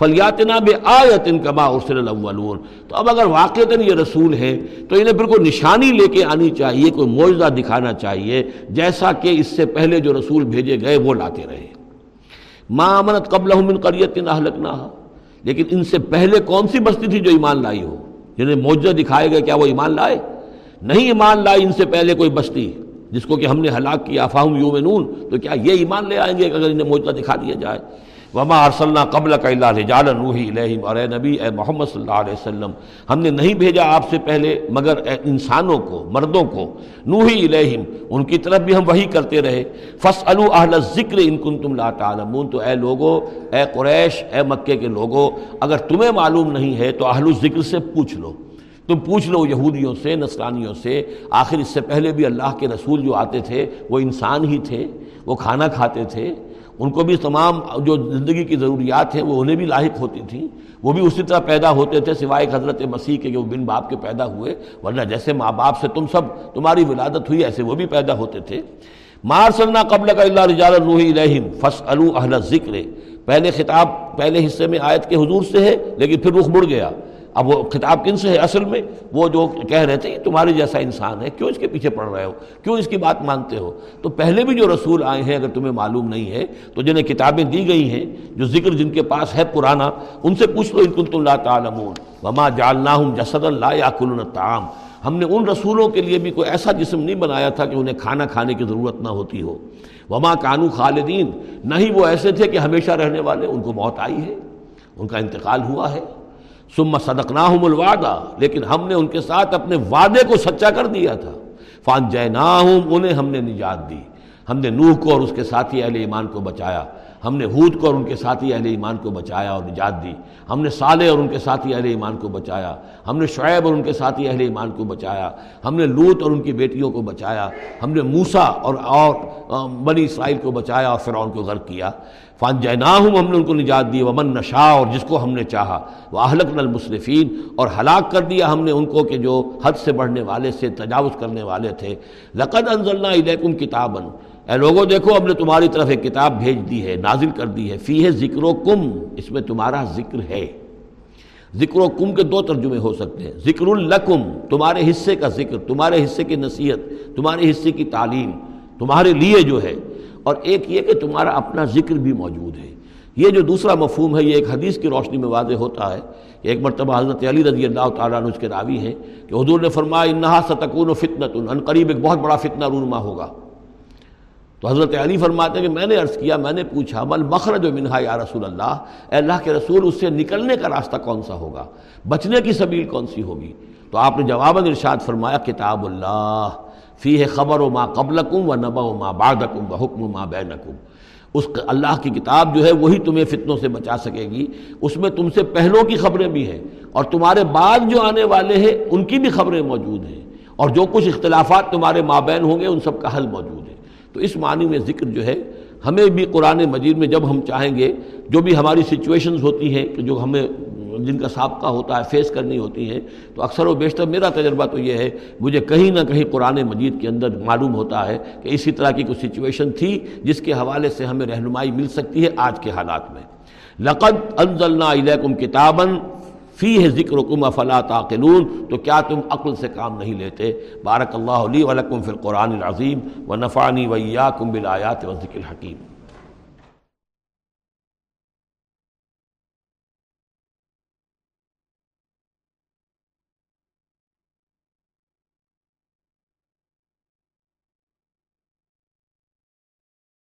فلیاتنا بے آیتن کما ارسل الاولون تو اب اگر واقعتاً یہ رسول ہے تو انہیں پھر کوئی نشانی لے کے آنی چاہیے، کوئی معجزہ دکھانا چاہیے، جیسا کہ اس سے پہلے جو رسول بھیجے گئے، وہ لاتے رہے۔ ماں امنت قبل من قریت اہلکنا لیکن ان سے پہلے کون سی بستی تھی جو ایمان لائی ہو؟ جنہیں معجزہ دکھائے گئے، کیا وہ ایمان لائے؟ نہیں ایمان لائی ان سے پہلے کوئی بستی، جس کو کہ ہم نے ہلاک کیا فاہم یومنون تو کیا یہ ایمان لے آئیں گے اگر انہیں معجزہ دکھا دیا جائے؟ وما ارسلنا قبل کا اللہ رجال روحی الہم اور اے نبی، اے محمد صلی اللہ علیہ وسلم، ہم نے نہیں بھیجا آپ سے پہلے، مگر انسانوں کو، مردوں کو۔ نوحی الہم ان کی طرف بھی ہم وہی کرتے رہے۔ فص اہل ذکر ان کن تم لا تعلمون۔ تو اے لوگو، اے قریش، اے مکے کے لوگو، اگر تمہیں معلوم نہیں ہے تو اہل ذکر سے پوچھ لو۔ تم پوچھ لو یہودیوں سے، نصرانیوں سے، آخر اس سے پہلے بھی اللہ کے رسول جو آتے تھے وہ انسان ہی تھے، وہ کھانا کھاتے تھے۔ ان کو بھی تمام جو زندگی کی ضروریات ہیں وہ انہیں بھی لاحق ہوتی تھیں۔ وہ بھی اسی طرح پیدا ہوتے تھے سوائے حضرت مسیح کے کہ وہ بن باپ کے پیدا ہوئے۔ ورنہ جیسے ماں باپ سے تم سب تمہاری ولادت ہوئی، ایسے وہ بھی پیدا ہوتے تھے۔ مار سلنا قبل کا اللہ رجال الروحی الہم فص اہل ذکر پہلے خطاب، پہلے حصے میں آیت کے حضور سے ہے، لیکن پھر رخ مڑ گیا۔ اب وہ خطاب کن سے ہے اصل میں؟ وہ جو کہہ رہے تھے، تمہارے جیسا انسان ہے، کیوں اس کے پیچھے پڑ رہے ہو؟ کیوں اس کی بات مانتے ہو؟ تو پہلے بھی جو رسول آئے ہیں، اگر تمہیں معلوم نہیں ہے، تو جنہیں کتابیں دی گئی ہیں، جو ذکر جن کے پاس ہے پرانا، ان سے پوچھ لو انکن اللہ تعالمون وما جالنا ہوں جسد اللہ یا کل ہم نے ان رسولوں کے لیے بھی کوئی ایسا جسم نہیں بنایا تھا کہ انہیں کھانا کھانے کی ضرورت نہ ہوتی ہو. وما کانو خالدین نہ ہی وہ ایسے تھے کہ ہمیشہ رہنے والے، ان کو موت آئی ہے، ان کا انتقال ہوا ہے. ثم صدقناہم الوعدہ۔ لیکن ہم نے ان کے ساتھ اپنے وعدے کو سچا کر دیا تھا۔ فان جیناہم انہیں ہم نے نجات دی۔ ہم نے نوح کو اور اس کے ساتھی اہل ایمان کو بچایا۔ ہم نے حود کو اور ان کے ساتھی اہل ایمان کو بچایا اور نجات دی۔ ہم نے صالح اور ان کے ساتھی اہل ایمان کو بچایا۔ ہم نے شعیب اور ان کے ساتھی اہل ایمان کو بچایا۔ ہم نے لوت اور ان کی بیٹیوں کو بچایا۔ ہم نے موسا اور اور بنی اسرائیل کو بچایا اور فرعون کو غرق کیا۔ فان جیناہم ہم نے ان کو نجات دی، ومن نشا اور جس کو ہم نے چاہا۔ وہ اہلک المصرفین اور ہلاک کر دیا ہم نے ان کو کہ جو حد سے بڑھنے والے، سے تجاوز کرنے والے تھے۔ لقد انزلنا الیکم کتابا اے لوگوں دیکھو، ہم نے تمہاری طرف ایک کتاب بھیج دی ہے، نازل کر دی ہے۔ فی ہے ذکر و کم اس میں تمہارا ذکر ہے۔ ذکر و کم کے دو ترجمے ہو سکتے ہیں۔ ذکر الکم تمہارے حصے کا ذکر، تمہارے حصے کی نصیحت، تمہارے حصے کی تعلیم، تمہارے لیے جو ہے۔ اور ایک یہ کہ تمہارا اپنا ذکر بھی موجود ہے۔ یہ جو دوسرا مفہوم ہے، یہ ایک حدیث کی روشنی میں واضح ہوتا ہے کہ ایک مرتبہ حضرت علی رضی اللہ تعالیٰ عنہ اس کے راوی ہیں کہ حضور نے فرمایا، انہا ستکون و فتنت ان قریب ایک بہت بڑا فتنہ رونما ہوگا۔ تو حضرت علی فرماتے ہیں کہ میں نے عرض کیا، میں نے پوچھا مل مخرج و منہا یا رسول اللہ؟ اے اللہ کے رسول، اس سے نکلنے کا راستہ کون سا ہوگا؟ بچنے کی سبیل کون سی ہوگی؟ تو آپ نے جواباً ارشاد فرمایا، کتاب اللہ۔ فی ہے خبر و ماں قبلکم و نبا و ماں بادکم و حکم و ماں بینکم۔ اس اللہ کی کتاب جو ہے وہی تمہیں فتنوں سے بچا سکے گی۔ اس میں تم سے پہلوں کی خبریں بھی ہیں۔ اور تمہارے بعد جو آنے والے ہیں، ان کی بھی خبریں موجود ہیں۔ اور جو کچھ اختلافات تمہارے مابین ہوں گے، ان سب کا حل موجود ہے۔ تو اس معنی میں ذکر جو ہے، ہمیں بھی قرآن مجید میں جب ہم چاہیں گے، جو بھی ہماری سچویشنز ہوتی ہیں کہ جو ہمیں جن کا سابقہ ہوتا ہے فیس کرنی ہوتی ہیں، تو اکثر و بیشتر میرا تجربہ تو یہ ہے، مجھے کہیں نہ کہیں قرآن مجید کے اندر معلوم ہوتا ہے کہ اسی طرح کی کچھ سچویشن تھی جس کے حوالے سے ہمیں رہنمائی مل سکتی ہے آج کے حالات میں۔ لقد انزلنا الیکم کتاباً فی ہے ذکر کم افلا تعقلون۔ تو کیا تم عقل سے کام نہیں لیتے؟ بارک اللہ علی ولکم فی القرآن العظیم و نفانی ویا کم بالآیات و ذکر الحکیم۔